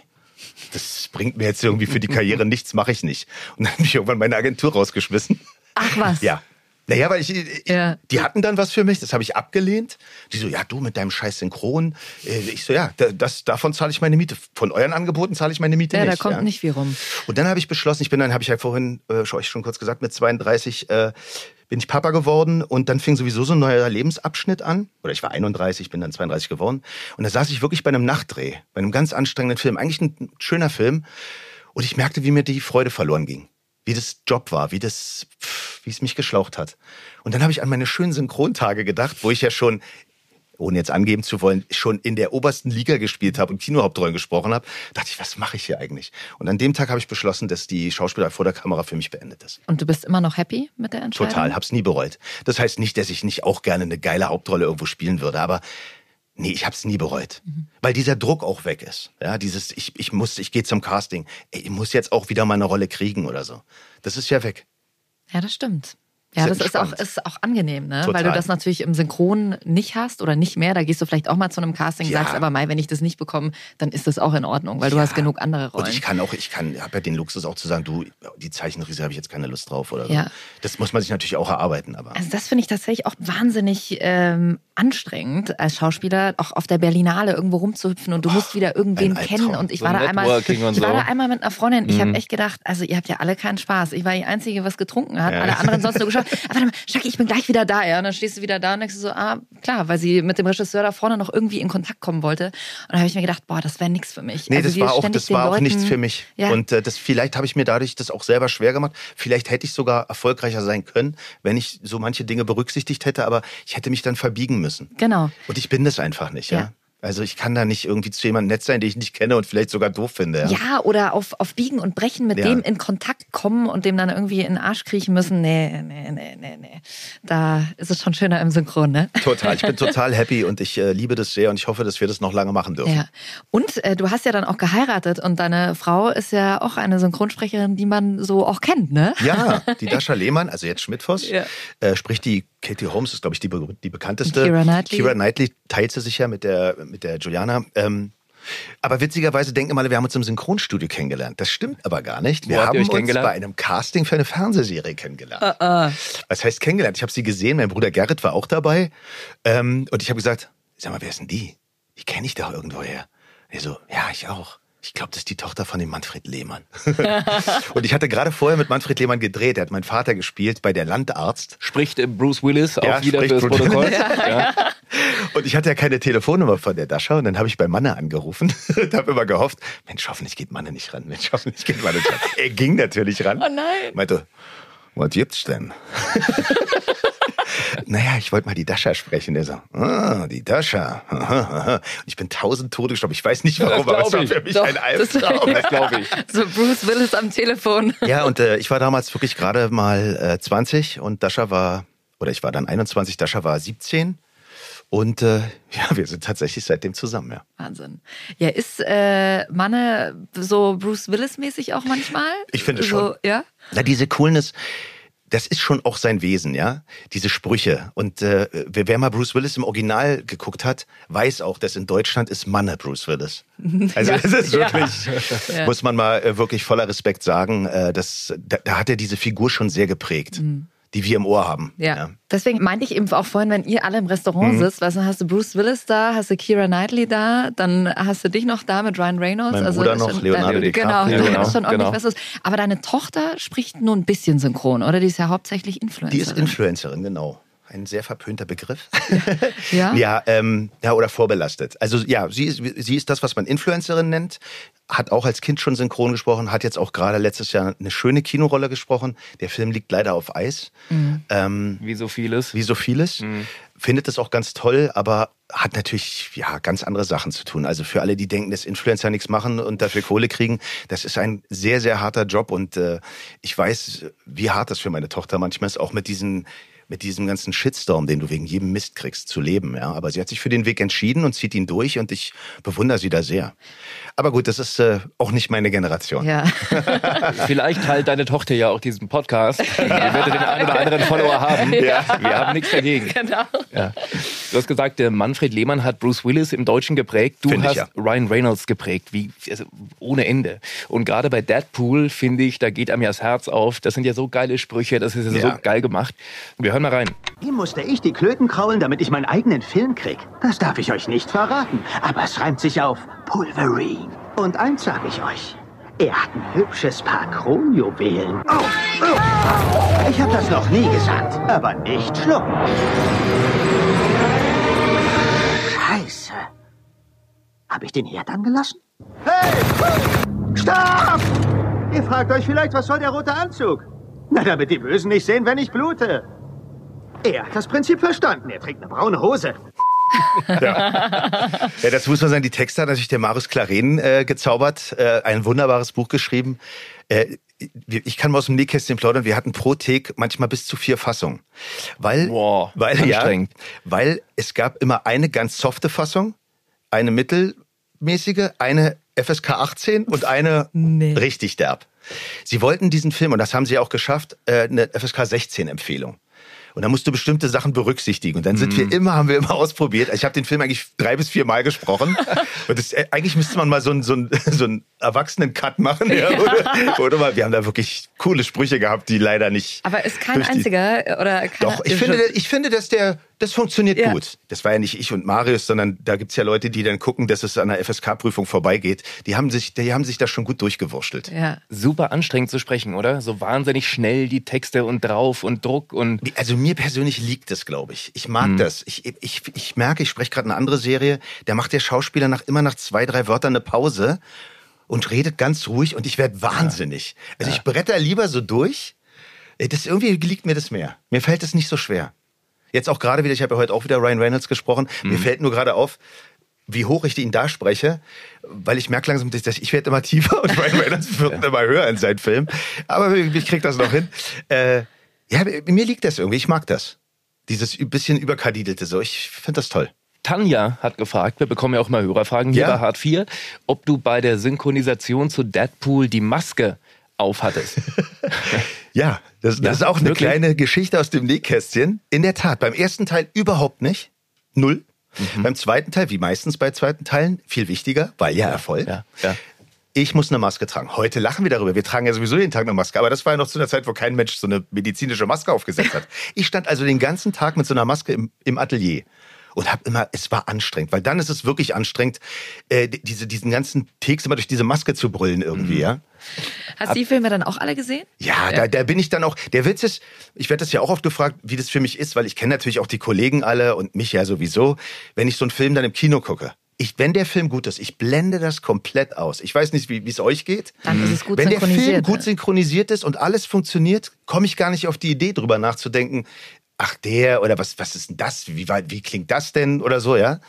Das bringt mir jetzt irgendwie für die Karriere nichts, mache ich nicht. Und dann habe ich irgendwann meine Agentur rausgeschmissen. Ach was. Ja. Naja, weil ich, ich Ja. die hatten dann was für mich, das habe ich abgelehnt. Die so, ja, du mit deinem scheiß Synchron. Äh, Ich so, ja, da- das, davon zahle ich meine Miete. Von euren Angeboten zahle ich meine Miete Ja, nicht. da kommt ja. nicht viel rum. Und dann habe ich beschlossen, ich bin dann, habe ich ja vorhin äh, schon- euch schon kurz gesagt, mit 32 äh, bin ich Papa geworden und dann fing sowieso so ein neuer Lebensabschnitt an. Oder ich war 31, bin dann 32 geworden. Und da saß ich wirklich bei einem Nachtdreh, bei einem ganz anstrengenden Film, eigentlich ein schöner Film. Und ich merkte, wie mir die Freude verloren ging. Wie das Job war, wie das, wie es mich geschlaucht hat. Und dann habe ich an meine schönen Synchrontage gedacht, wo ich ja schon ohne jetzt angeben zu wollen, schon in der obersten Liga gespielt habe und Kinohauptrollen gesprochen habe, dachte ich, was mache ich hier eigentlich? Und an dem Tag habe ich beschlossen, dass die Schauspieler vor der Kamera für mich beendet ist. Und du bist immer noch happy mit der Entscheidung? Total, hab's nie bereut. Das heißt nicht, dass ich nicht auch gerne eine geile Hauptrolle irgendwo spielen würde, aber nee, ich hab's nie bereut, weil dieser Druck auch weg ist. Ja, dieses ich ich muss ich gehe zum Casting, Ey, ich muss jetzt auch wieder mal eine Rolle kriegen oder so. Das ist ja weg. Ja, das stimmt. Ja, das ist auch, ist auch angenehm, ne? Total. Weil du das natürlich im Synchron nicht hast oder nicht mehr. Da gehst du vielleicht auch mal zu einem Casting, Ja. sagst aber, Mai, wenn ich das nicht bekomme, dann ist das auch in Ordnung, weil du Ja. hast genug andere Rollen. Und ich kann auch, ich kann, habe ja den Luxus auch zu sagen, du, die Zeichenriese habe ich jetzt keine Lust drauf oder so. Ja. Das muss man sich natürlich auch erarbeiten, aber. Also das finde ich tatsächlich auch wahnsinnig ähm, anstrengend als Schauspieler, auch auf der Berlinale irgendwo rumzuhüpfen und du musst wieder irgendwen kennen. Und ich So war da einmal, ich war so. da einmal mit einer Freundin. Ich Mhm. habe echt gedacht, also ihr habt ja alle keinen Spaß. Ich war die Einzige, was getrunken hat. Ja. Alle anderen sonst nur geschaut. Aber warte mal, Schacki, ich bin gleich wieder da. Ja, und dann stehst du wieder da und denkst du so, ah, klar, weil sie mit dem Regisseur da vorne noch irgendwie in Kontakt kommen wollte. Und da habe ich mir gedacht, boah, das wäre nichts für mich. Nee, Also das war auch, das war auch Leuten- nichts für mich. Ja. Und äh, das vielleicht habe ich mir dadurch das auch selber schwer gemacht. Vielleicht hätte ich sogar erfolgreicher sein können, wenn ich so manche Dinge berücksichtigt hätte, aber ich hätte mich dann verbiegen müssen. Genau. Und ich bin das einfach nicht, ja. Ja. Also ich kann da nicht irgendwie zu jemandem nett sein, den ich nicht kenne und vielleicht sogar doof finde. Ja. Ja, oder auf, auf Biegen und Brechen mit Ja. dem in Kontakt kommen und dem dann irgendwie in den Arsch kriechen müssen. Nee, nee, nee, nee, nee. Da ist es schon schöner im Synchron, ne? Total. Ich bin total happy und ich äh, liebe das sehr und ich hoffe, dass wir das noch lange machen dürfen. Ja. Und äh, du hast ja dann auch geheiratet und deine Frau ist ja auch eine Synchronsprecherin, die man so auch kennt, ne? Ja, die Dascha Lehmann, also jetzt Schmidtfoss, Ja. äh, spricht die Katie Holmes, ist glaube ich die, be- die bekannteste. Keira Knightley. Keira Knightley teilt sie sich ja mit der, mit der Juliana. Ähm, aber witzigerweise denken immer alle, wir haben uns im Synchronstudio kennengelernt. Das stimmt aber gar nicht. Wir Wo habt haben uns bei einem Casting für eine Fernsehserie kennengelernt. Ah, Was heißt kennengelernt? Ich habe sie gesehen, mein Bruder Gerrit war auch dabei. Ähm, und ich habe gesagt, sag mal, wer ist denn die? Die kenne ich doch irgendwoher. Er so, ja, ich auch. Ich glaube, das ist die Tochter von dem Manfred Lehmann. und ich hatte gerade vorher mit Manfred Lehmann gedreht. Er hat meinen Vater gespielt bei der Landarzt. Spricht äh, Bruce Willis auch Ja, wieder fürs Bruce Protokoll? ja. Und ich hatte ja keine Telefonnummer von der Dascha. Und dann habe ich bei Manne angerufen und habe immer gehofft, Mensch, hoffentlich geht Manne nicht ran. Mensch, hoffentlich geht Manne nicht ran. Er ging natürlich ran. Oh nein. Meinte, was gibt's denn? Naja, ich wollte mal die Dascha sprechen. Der so, ah, die Dascha. Und ich bin tausend Tode gestorben. Ich weiß nicht warum, Das aber es war für mich Doch, ein das- Albtraum. Das glaube ich. So Bruce Willis am Telefon. Ja, und äh, ich war damals wirklich gerade mal äh, 20 und Dascha war, oder ich war dann 21, Dascha war 17. Und äh, ja, wir sind tatsächlich seitdem zusammen, ja. Wahnsinn. Ja, ist äh, Manne so Bruce Willis-mäßig auch manchmal? Ich finde so, schon. Ja? Na, diese Coolness, das ist schon auch sein Wesen, ja. Diese Sprüche. Und äh, wer, wer mal Bruce Willis im Original geguckt hat, weiß auch, dass in Deutschland ist Manne Bruce Willis. Also das ist wirklich, Ja. muss man mal äh, wirklich voller Respekt sagen, äh, das, da, da hat er diese Figur schon sehr geprägt, die wir im Ohr haben. Mhm. Ja. Deswegen meinte ich eben auch vorhin, wenn ihr alle im Restaurant Mhm. sitzt, weißt du, hast du Bruce Willis da, hast du Kira Knightley da, dann hast du dich noch da mit Ryan Reynolds. Mein also Bruder ist noch, schon, Leonardo dein, Genau, DiCaprio. du Genau, hast schon ordentlich genau. was los. Aber deine Tochter spricht nur ein bisschen synchron, oder? Die ist ja hauptsächlich Influencerin. Die ist Influencerin, genau. Ein sehr verpönter Begriff. Ja? ja, ähm, ja, oder vorbelastet. Also ja, sie ist, sie ist das, was man Influencerin nennt. Hat auch als Kind schon synchron gesprochen, hat jetzt auch gerade letztes Jahr eine schöne Kinorolle gesprochen. Der Film liegt leider auf Eis. Ähm, Wie so vieles. wie so vieles. Findet es auch ganz toll, aber hat natürlich ja ganz andere Sachen zu tun. Also für alle, die denken, dass Influencer nichts machen und dafür Kohle kriegen, das ist ein sehr, sehr harter Job und äh, ich weiß, wie hart das für meine Tochter manchmal ist, auch mit diesen mit diesem ganzen Shitstorm, den du wegen jedem Mist kriegst, zu leben. Ja, aber sie hat sich für den Weg entschieden und zieht ihn durch und ich bewundere sie da sehr. Aber gut, das ist äh, auch nicht meine Generation. Ja. Vielleicht halt deine Tochter ja auch diesen Podcast. Die wird den einen oder anderen Follower haben. Ja. Wir haben nichts dagegen. genau. Du hast gesagt, der Manfred Lehmann hat Bruce Willis im Deutschen geprägt. Du Find ich, hast ja. Ryan Reynolds geprägt, wie also ohne Ende. Und gerade bei Deadpool finde ich, da geht einem ja das Herz auf. Das sind ja so geile Sprüche, das ist ja, Ja. so geil gemacht. Wir hören mal rein. Ihm musste ich die Klöten kraulen, damit ich meinen eigenen Film krieg. Das darf ich euch nicht verraten, aber es reimt sich auf Pulverine. Und eins sage ich euch. Er hat ein hübsches Paar Kronjuwelen. Oh, oh. Ich habe das noch nie gesagt, aber nicht schlucken. Scheiße. Habe ich den Herd angelassen? Hey! Stopp! Ihr fragt euch vielleicht, was soll der rote Anzug? Na, damit die Bösen nicht sehen, wenn ich blute. Er hat das Prinzip verstanden. Er trägt eine braune Hose. Ja, das muss man sagen. Die Texte hat natürlich der Marius Claren äh, gezaubert. Äh, ein wunderbares Buch geschrieben. Äh, ich kann mal aus dem Nähkästchen plaudern. Wir hatten pro Take manchmal bis zu vier Fassungen. Weil, Wow, weil, ja, weil es gab immer eine ganz softe Fassung, eine mittelmäßige, eine FSK 18 und eine Nee. richtig derb. Sie wollten diesen Film, und das haben sie auch geschafft, äh, eine FSK 16 Empfehlung. Und da musst du bestimmte Sachen berücksichtigen. Und dann sind wir immer, haben wir immer ausprobiert. Ich habe den Film eigentlich drei bis vier Mal gesprochen. Und das, äh, eigentlich müsste man mal so einen so einen- so einen Erwachsenen-Cut machen. Ja. Oder, oder mal, wir haben da wirklich coole Sprüche gehabt, die leider nicht. Aber ist kein einziger oder keiner. Doch, ich finde, ich finde, dass der, Das funktioniert Ja. gut. Das war ja nicht ich und Marius, sondern da gibt's ja Leute, die dann gucken, dass es an der FSK-Prüfung vorbeigeht. Die haben sich, die haben sich da schon gut durchgewurschtelt. Ja. Super anstrengend zu sprechen, oder? So wahnsinnig schnell die Texte und drauf und Druck und Also mir persönlich liegt das, glaube ich. Ich mag das. Ich, ich, ich merke, ich spreche gerade eine andere Serie, da macht der Schauspieler nach immer nach zwei, drei Wörtern eine Pause und redet ganz ruhig und ich werde wahnsinnig. Also ich bretter lieber so durch. Äh, Das irgendwie liegt mir das mehr. Mir fällt es nicht so schwer. Jetzt auch gerade wieder, ich habe ja heute auch wieder Ryan Reynolds gesprochen. Mir fällt nur gerade auf, wie hoch ich ihn da spreche, weil ich merke langsam, dass ich werde immer tiefer und Ryan Reynolds wird immer höher in seinen Filmen. Aber ich krieg das noch hin. Äh, ja, mir liegt das irgendwie. Ich mag das. Dieses bisschen überkadidelte so. Ich finde das toll. Tanja hat gefragt, wir bekommen ja auch mal Hörerfragen hier Ja. bei Hart 4, ob du bei der Synchronisation zu Deadpool die Maske aufhattest. Ja, das, das Ja, ist auch eine wirklich? kleine Geschichte aus dem Nähkästchen. In der Tat, beim ersten Teil überhaupt nicht. Null. Mhm. Beim zweiten Teil, wie meistens bei zweiten Teilen, viel wichtiger, weil ja Erfolg. ja, ja. Ich muss eine Maske tragen. Heute lachen wir darüber. Wir tragen ja sowieso jeden Tag eine Maske. Aber das war ja noch zu einer Zeit, wo kein Mensch so eine medizinische Maske aufgesetzt hat. Ich stand also den ganzen Tag mit so einer Maske im, im Atelier und habe immer, es war anstrengend, weil dann ist es wirklich anstrengend, äh, diese, diesen ganzen Text immer durch diese Maske zu brüllen irgendwie, Mhm. ja. Hast du die Filme dann auch alle gesehen? Ja, Da, da bin ich dann auch. Der Witz ist, ich werde das ja auch oft gefragt, wie das für mich ist, weil ich kenne natürlich auch die Kollegen alle und mich ja sowieso. Wenn ich so einen Film dann im Kino gucke, ich, wenn der Film gut ist, ich blende das komplett aus. Ich weiß nicht, wie es euch geht. Dann ist es gut wenn der Film synchronisiert, gut ne? synchronisiert ist und alles funktioniert, komme ich gar nicht auf die Idee, drüber nachzudenken. Ach, der oder was, was ist denn das? Wie, weit- wie klingt das denn oder so, ja?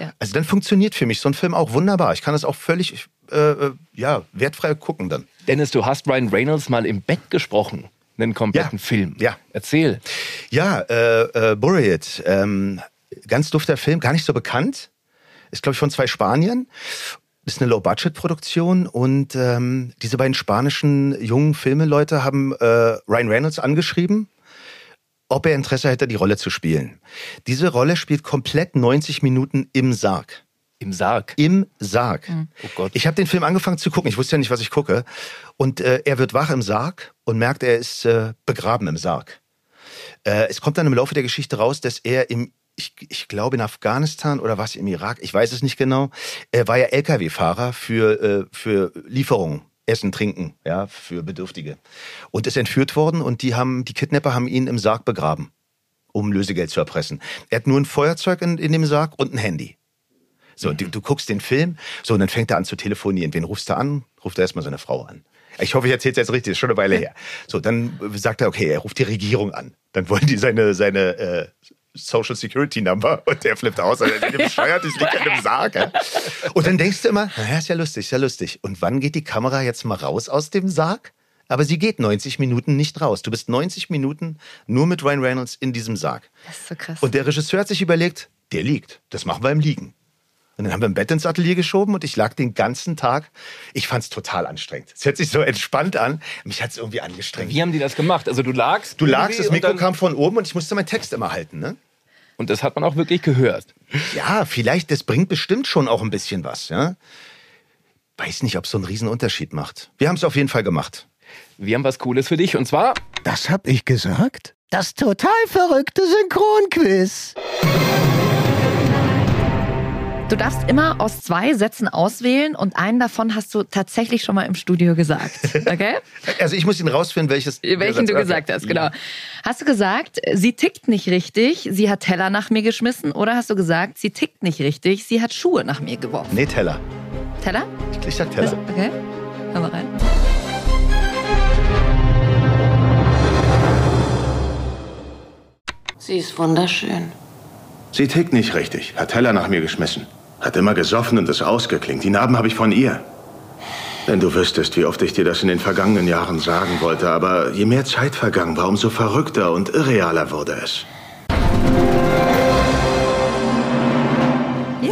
Ja. Also dann funktioniert für mich so ein Film auch wunderbar. Ich kann das auch völlig äh, äh, ja, wertfrei gucken dann. Dennis, du hast Ryan Reynolds mal im Bett gesprochen, einen kompletten Ja. Film. Ja. Erzähl. Ja, äh, äh, Bury It. Ähm, ganz dufter Film, gar nicht so bekannt. Ist, glaube ich, von zwei Spaniern. Ist eine Low-Budget-Produktion und ähm, diese beiden spanischen jungen Filmeleute haben äh, Ryan Reynolds angeschrieben, ob er Interesse hätte, die Rolle zu spielen. Diese Rolle spielt komplett 90 Minuten im Sarg. Im Sarg. Im Sarg. Oh Gott. Ich habe den Film angefangen zu gucken. Ich wusste ja nicht, was ich gucke. Und äh, er wird wach im Sarg und merkt, er ist äh, begraben im Sarg. Äh, es kommt dann im Laufe der Geschichte raus, dass er im, ich, ich glaube in Afghanistan oder was im Irak, ich weiß es nicht genau, er war ja LKW-Fahrer für, äh, für Lieferungen. Essen, Trinken, ja, für Bedürftige. Und ist entführt worden und die haben, die Kidnapper haben ihn im Sarg begraben, um Lösegeld zu erpressen. Er hat nur ein Feuerzeug in, in dem Sarg und ein Handy. So, du, du guckst den Film, so, und dann fängt er an zu telefonieren. Wen rufst du an? Ruft er erstmal seine Frau an. Ich hoffe, ich erzähle es jetzt richtig, ist schon eine Weile her. So, dann sagt er, okay, er ruft die Regierung an. Dann wollen die seine, seine äh, Social Security Number und der flippt aus, also, der bescheuert, ich liege in einem Sarg. Ja? Und dann denkst du immer, naja, ist ja lustig, ist ja lustig. Und wann geht die Kamera jetzt mal raus aus dem Sarg? Aber sie geht 90 Minuten nicht raus. Du bist 90 Minuten nur mit Ryan Reynolds in diesem Sarg. Das ist so krass. Und der Regisseur hat sich überlegt, der liegt. Das machen wir im Liegen. Und dann haben wir ein Bett ins Atelier geschoben und ich lag den ganzen Tag. Ich fand es total anstrengend. Es hört sich so entspannt an. Mich hat es irgendwie angestrengt. Wie haben die das gemacht? Also du lagst. Du lagst, das Mikro kam von oben und ich musste meinen Text immer halten. Ne? Und das hat man auch wirklich gehört. Ja, vielleicht, das bringt bestimmt schon auch ein bisschen was. Ja? Weiß nicht, ob es so einen riesen Unterschied macht. Wir haben es auf jeden Fall gemacht. Wir haben was Cooles für dich und zwar Das hab ich gesagt? Das total verrückte Synchronquiz. Du darfst immer aus zwei Sätzen auswählen und einen davon hast du tatsächlich schon mal im Studio gesagt. Okay? Also ich muss ihn rausfinden, welches. Welchen du Okay. gesagt hast, genau. Hast du gesagt, sie tickt nicht richtig, sie hat Teller nach mir geschmissen? Oder hast du gesagt, sie tickt nicht richtig, sie hat Schuhe nach mir geworfen? Nee, Teller. Teller? Ich sag Teller. Okay. Hör mal rein. Sie ist wunderschön. Sie tickt nicht richtig. Hat Teller nach mir geschmissen. Hat immer gesoffen und ist ausgeklingt. Die Narben habe ich von ihr. Wenn du wüsstest, wie oft ich dir das in den vergangenen Jahren sagen wollte, aber je mehr Zeit vergangen war, umso verrückter und irrealer wurde es.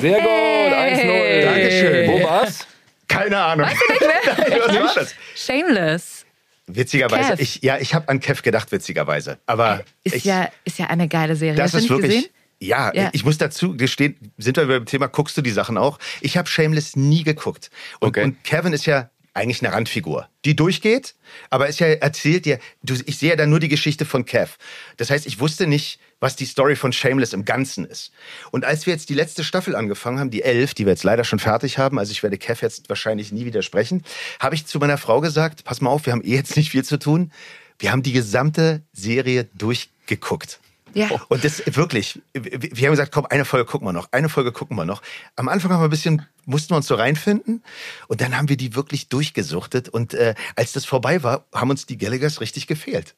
sehr gut, 1-0. Dankeschön. Wo war's? Keine Ahnung. Weißt du nicht mehr? Was war das? Shameless. Witzigerweise, Kev. ich, ja, ich habe an Kev gedacht, witzigerweise. Aber Ist, ich, ja, ist ja eine geile Serie. das Hast ist du nicht wirklich. gesehen? Ja, Ja. ich muss dazu gestehen, sind wir beim Thema, guckst du die Sachen auch? Ich habe Shameless nie geguckt. Und, Okay. und Kevin ist ja eigentlich eine Randfigur, die durchgeht, aber ist ja erzählt ja, du, ich sehe ja dann nur die Geschichte von Kev. Das heißt, ich wusste nicht, was die Story von Shameless im Ganzen ist. Und als wir jetzt die letzte Staffel angefangen haben, die elf, die wir jetzt leider schon fertig haben, also ich werde Kev jetzt wahrscheinlich nie widersprechen, habe ich zu meiner Frau gesagt, pass mal auf, wir haben eh jetzt nicht viel zu tun. Wir haben die gesamte Serie durchgeguckt. Ja. Und das wirklich, wir haben gesagt, komm, eine Folge gucken wir noch, eine Folge gucken wir noch. Am Anfang haben wir ein bisschen, mussten wir uns so reinfinden und dann haben wir die wirklich durchgesuchtet und äh, als das vorbei war, haben uns die Gallaghers richtig gefehlt.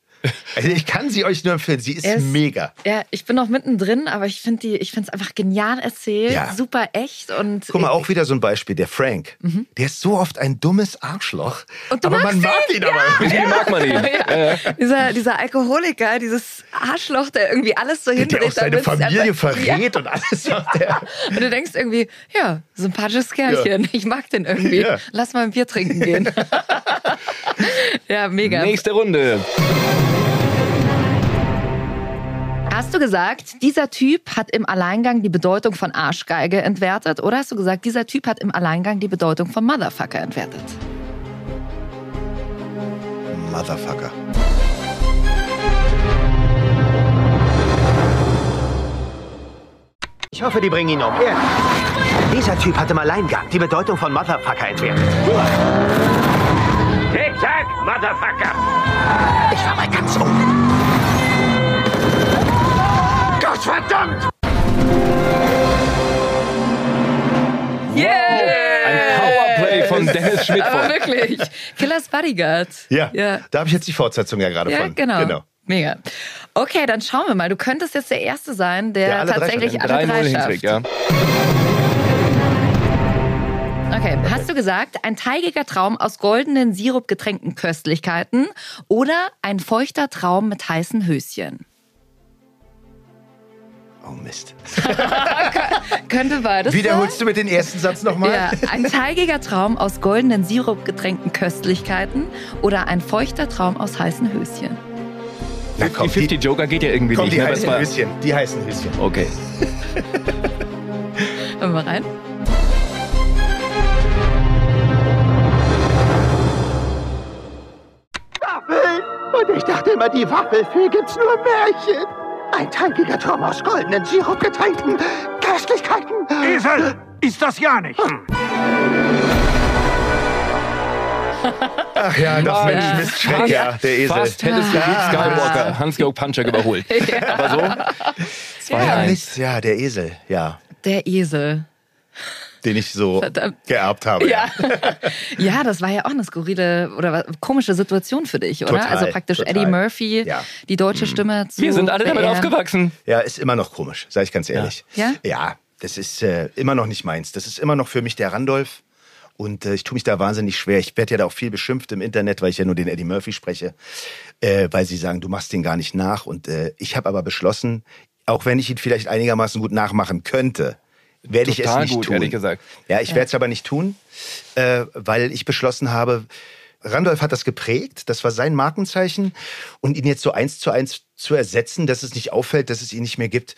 Also ich kann sie euch nur empfehlen. Sie ist, ist- mega. Ja, ich bin noch mittendrin, aber ich finde die, ich finde es einfach genial erzählt, Ja. super echt und Guck mal, auch wieder so ein Beispiel, der Frank. Der ist so oft ein dummes Arschloch. Und du aber man mag ihn, ihn aber. Irgendwie mag man ihn. Ja. Dieser, dieser Alkoholiker, dieses Arschloch, der irgendwie alles so Der hindreht. auch seine Familie einfach- verrät und alles macht der. Und du denkst irgendwie, ja, sympathisches Kerlchen. Ich mag den irgendwie. Ja. Lass mal ein Bier trinken gehen. ja, mega. Nächste Runde. Hast du gesagt, dieser Typ hat im Alleingang die Bedeutung von Arschgeige entwertet? Oder hast du gesagt, dieser Typ hat im Alleingang die Bedeutung von Motherfucker entwertet? Motherfucker. Ich hoffe, die bringen ihn um. Ehrlich. Dieser Typ hat im Alleingang die Bedeutung von Motherfucker entwertet. Tick-Tack, Motherfucker! Ich war mal ganz oben. Gottverdammt! Yeah! Ein Powerplay von Dennis Schmidt. Aber wirklich. Killers Bodyguard. Ja, Ja, da habe ich jetzt die Fortsetzung ja gerade ja von. genau. Mega. Okay, dann schauen wir mal. Du könntest jetzt der Erste sein, der, Der alle drei tatsächlich schafft. alle 3-0 drei schafft. ja. Okay, hast du gesagt, ein teigiger Traum aus goldenen Sirup getränkten Köstlichkeiten oder ein feuchter Traum mit heißen Höschen? Oh Mist. Könnte beides Wiederholst du mit den ersten Satz nochmal? Ja, ein teigiger Traum aus goldenen Sirup getränkten Köstlichkeiten oder ein feuchter Traum aus heißen Höschen? Na komm, Die 50 Joker geht ja irgendwie komm, nicht. die ne? Heißen Höschen. Die heißen Höschen. Okay. Hören wir mal rein. Waffeln! Und ich dachte immer, die Waffelfee gibt's nur im Märchen. Ein teigiger Turm aus goldenen Sirup getränkten Köstlichkeiten. Esel! Ist das ja nicht! Ach ja, doch, Mensch, Mist, Schreck, ja, der Esel. Fast hättest du Luke Ah. Skywalker, Hans-Georg Punchak überholt. Aber so, Ja, 2-1. Mist, ja, der Esel, ja, Der Esel. Den ich so Verdammt. geerbt habe. Ja. ja, das war ja auch eine skurrile oder komische Situation für dich, oder? Total, also praktisch total. Eddie Murphy, Ja. die deutsche Stimme zu Wir sind alle damit aufgewachsen. Ja, ist immer noch komisch, sage ich ganz ehrlich. Ja? Ja, das ist äh, immer noch nicht meins. Das ist immer noch für mich der Randolph. Und äh, ich tue mich da wahnsinnig schwer. Ich werde ja da auch viel beschimpft im Internet, weil ich ja nur den Eddie Murphy spreche, äh, weil sie sagen, du machst den gar nicht nach. Und äh, ich habe aber beschlossen, auch wenn ich ihn vielleicht einigermaßen gut nachmachen könnte, werde ich es nicht gut, tun. ehrlich gesagt. Ja, ich werde es aber nicht tun, äh, weil ich beschlossen habe, Randolph hat das geprägt, das war sein Markenzeichen und ihn jetzt so eins zu eins zu ersetzen, dass es nicht auffällt, dass es ihn nicht mehr gibt,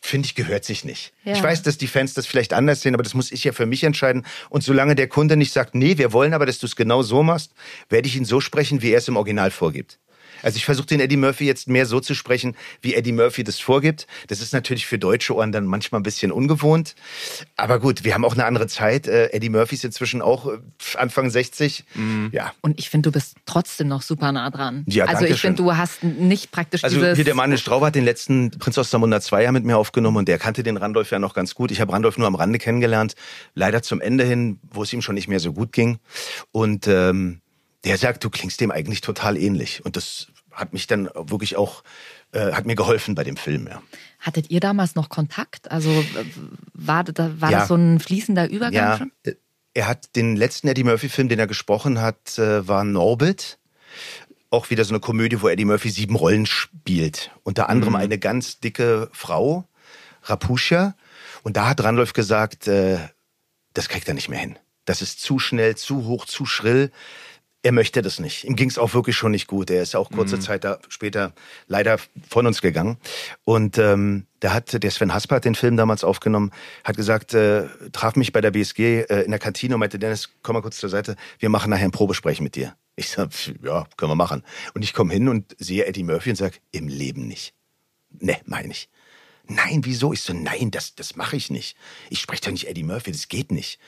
finde ich, gehört sich nicht. Ja. Ich weiß, dass die Fans das vielleicht anders sehen, aber das muss ich ja für mich entscheiden. Und solange der Kunde nicht sagt, nee, wir wollen aber, dass du es genau so machst, werde ich ihn so sprechen, wie er es im Original vorgibt. Also ich versuche den Eddie Murphy jetzt mehr so zu sprechen, wie Eddie Murphy das vorgibt. Das ist natürlich für deutsche Ohren dann manchmal ein bisschen ungewohnt. Aber gut, wir haben auch eine andere Zeit. Äh, Eddie Murphy ist inzwischen auch äh, Anfang 60. Ja. Und ich finde, du bist trotzdem noch super nah dran. Ja, also danke ich finde, du hast nicht praktisch Also dieses... hier der Mann Strauber hat den letzten Prinz aus Zamunda 2 ja mit mir aufgenommen und der kannte den Randolph ja noch ganz gut. Ich habe Randolph nur am Rande kennengelernt, leider zum Ende hin, wo es ihm schon nicht mehr so gut ging. Und ähm, der sagt, du klingst dem eigentlich total ähnlich. Und das hat mich dann wirklich auch, äh, hat mir geholfen bei dem Film, ja. Hattet ihr damals noch Kontakt? Also war, da, war Ja. das so ein fließender Übergang Ja, schon? äh, er hat den letzten Eddie Murphy-Film, den er gesprochen hat, äh, war Norbit. Auch wieder so eine Komödie, wo Eddie Murphy sieben Rollen spielt. Unter anderem Mhm. eine ganz dicke Frau, Rapusha. Und da hat Randolph gesagt, äh, das kriegt er nicht mehr hin. Das ist zu schnell, zu hoch, zu schrill. Er möchte das nicht. Ihm ging es auch wirklich schon nicht gut. Er ist auch kurze Zeit da später leider von uns gegangen. Und ähm, da hat der Sven Hasper hat den Film damals aufgenommen, hat gesagt, äh, traf mich bei der BSG äh, in der Kantine und meinte, Dennis, komm mal kurz zur Seite, wir machen nachher ein Probesprechen mit dir. Ich sag, ja, können wir machen. Und ich komme hin und sehe Eddie Murphy und sag, im Leben nicht. Ne, meine ich. Nein, wieso? Ich so, nein, das, das mache ich nicht. Ich spreche doch nicht Eddie Murphy, das geht nicht.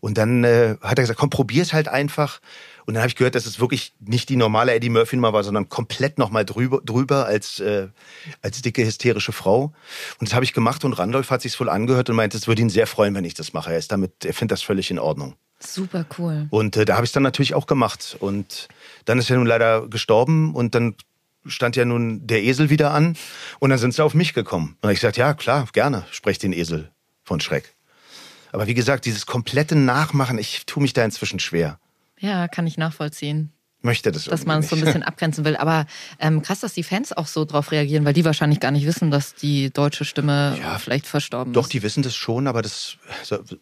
Und dann äh, hat er gesagt, komm, probier's halt einfach. Und dann habe ich gehört, dass es wirklich nicht die normale Eddie Murphy Nummer war, sondern komplett nochmal drüber, drüber als, äh, als dicke, hysterische Frau. Und das habe ich gemacht und Randolph hat sich's wohl angehört und meinte, es würde ihn sehr freuen, wenn ich das mache. Er ist damit, er findet das völlig in Ordnung. Super cool. Und äh, da habe ich dann natürlich auch gemacht. Und dann ist er nun leider gestorben und dann stand ja nun der Esel wieder an und dann sind sie auf mich gekommen. Und ich gesagt, ja klar, gerne, sprecht den Esel von Schreck. Aber wie gesagt, dieses komplette Nachmachen, ich tue mich da inzwischen schwer. Ja, kann ich nachvollziehen. Möchte das Dass man es so ein bisschen abgrenzen will. Aber ähm, krass, dass die Fans auch so drauf reagieren, weil die wahrscheinlich gar nicht wissen, dass die deutsche Stimme ja, vielleicht verstorben doch, ist. Doch, die wissen das schon, aber das,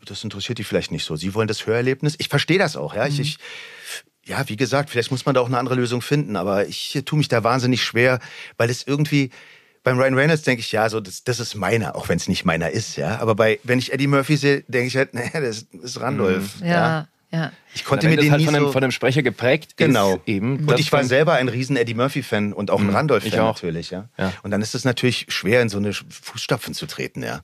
das interessiert die vielleicht nicht so. Sie wollen das Hörerlebnis. Ich verstehe das auch, ja. Mhm. Ich, ich, ja, wie gesagt, vielleicht muss man da auch eine andere Lösung finden, aber ich tue mich da wahnsinnig schwer, weil es irgendwie, beim Ryan Reynolds denke ich, ja, so, das, das ist meiner, auch wenn es nicht meiner ist, ja. Aber bei, wenn ich Eddie Murphy sehe, denke ich halt, naja, das ist Randolph. Mhm. Ja. ja. Ja. Ich konnte mir den halt nie von, dem, so von dem Sprecher geprägt genau. eben. Und ich war selber ein riesen Eddie Murphy Fan und auch ein Mhm. Randolph Fan natürlich, ja? Ja. Und dann ist es natürlich schwer in so eine Fußstapfen zu treten, ja.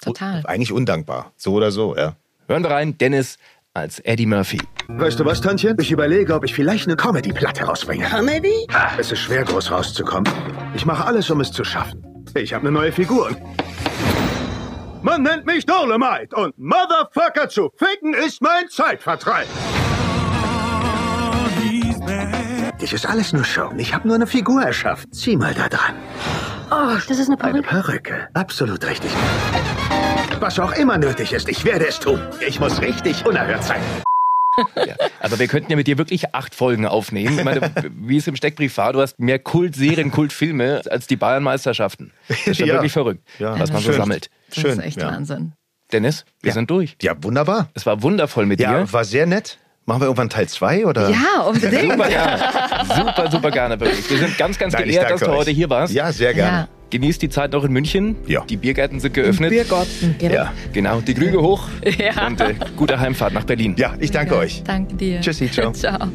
Total. Eigentlich undankbar, so oder so, ja. Hören wir rein, Dennis als Eddie Murphy. Weißt du was, Tantchen? Ich überlege, ob ich vielleicht eine Comedy-Platte rausbringe. Comedy? Es ist schwer, groß rauszukommen. Ich mache alles, um es zu schaffen. Ich habe eine neue Figur. Man nennt mich Dolomite und Motherfucker zu ficken ist mein Zeitvertreib. Das ist alles nur Show. Ich habe nur eine Figur erschaffen. Zieh mal da dran. Oh, das ist eine Eine Perücke. Perücke. Absolut richtig. Was auch immer nötig ist, ich werde es tun. Ich muss richtig unerhört sein. Ja. Aber wir könnten ja mit dir wirklich acht Folgen aufnehmen. Ich meine, wie es im Steckbrief war, du hast mehr Kultserien, Kultfilme als die Bayernmeisterschaften. Das ist ja, Ja. wirklich verrückt, Ja. was man so Schön. sammelt. Das Schön, ist echt ja. Wahnsinn. Dennis, wir Ja. sind durch. Ja, wunderbar. Es war wundervoll mit Ja, dir. war sehr nett. Machen wir irgendwann Teil 2 oder? Ja, unbedingt. Super gerne. Super, super gerne, wirklich. Wir sind ganz, ganz Nein, geehrt, dass du euch. heute hier warst. Ja, sehr gerne. Ja. Genießt die Zeit noch in München. Ja. Die Biergärten sind geöffnet. Biergarten. Ja. Genau, die Krüge hoch Ja. und äh, gute Heimfahrt nach Berlin. Ja, ich danke euch. Danke dir. Tschüssi, ciao. ciao.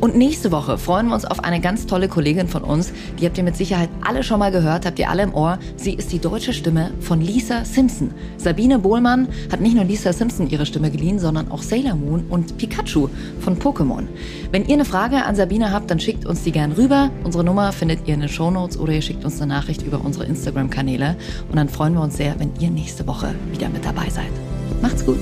Und nächste Woche freuen wir uns auf eine ganz tolle Kollegin von uns. Die habt ihr mit Sicherheit alle schon mal gehört, habt ihr alle im Ohr. Sie ist die deutsche Stimme von Lisa Simpson. Sabine Bohlmann hat nicht nur Lisa Simpson ihre Stimme geliehen, sondern auch Sailor Moon und Pikachu von Pokémon. Wenn ihr eine Frage an Sabine habt, dann schickt uns die gern rüber. Unsere Nummer findet ihr in den Shownotes oder ihr schickt uns eine Nachricht über unsere Instagram-Kanäle. Und dann freuen wir uns sehr, wenn ihr nächste Woche wieder mit dabei seid. Macht's gut.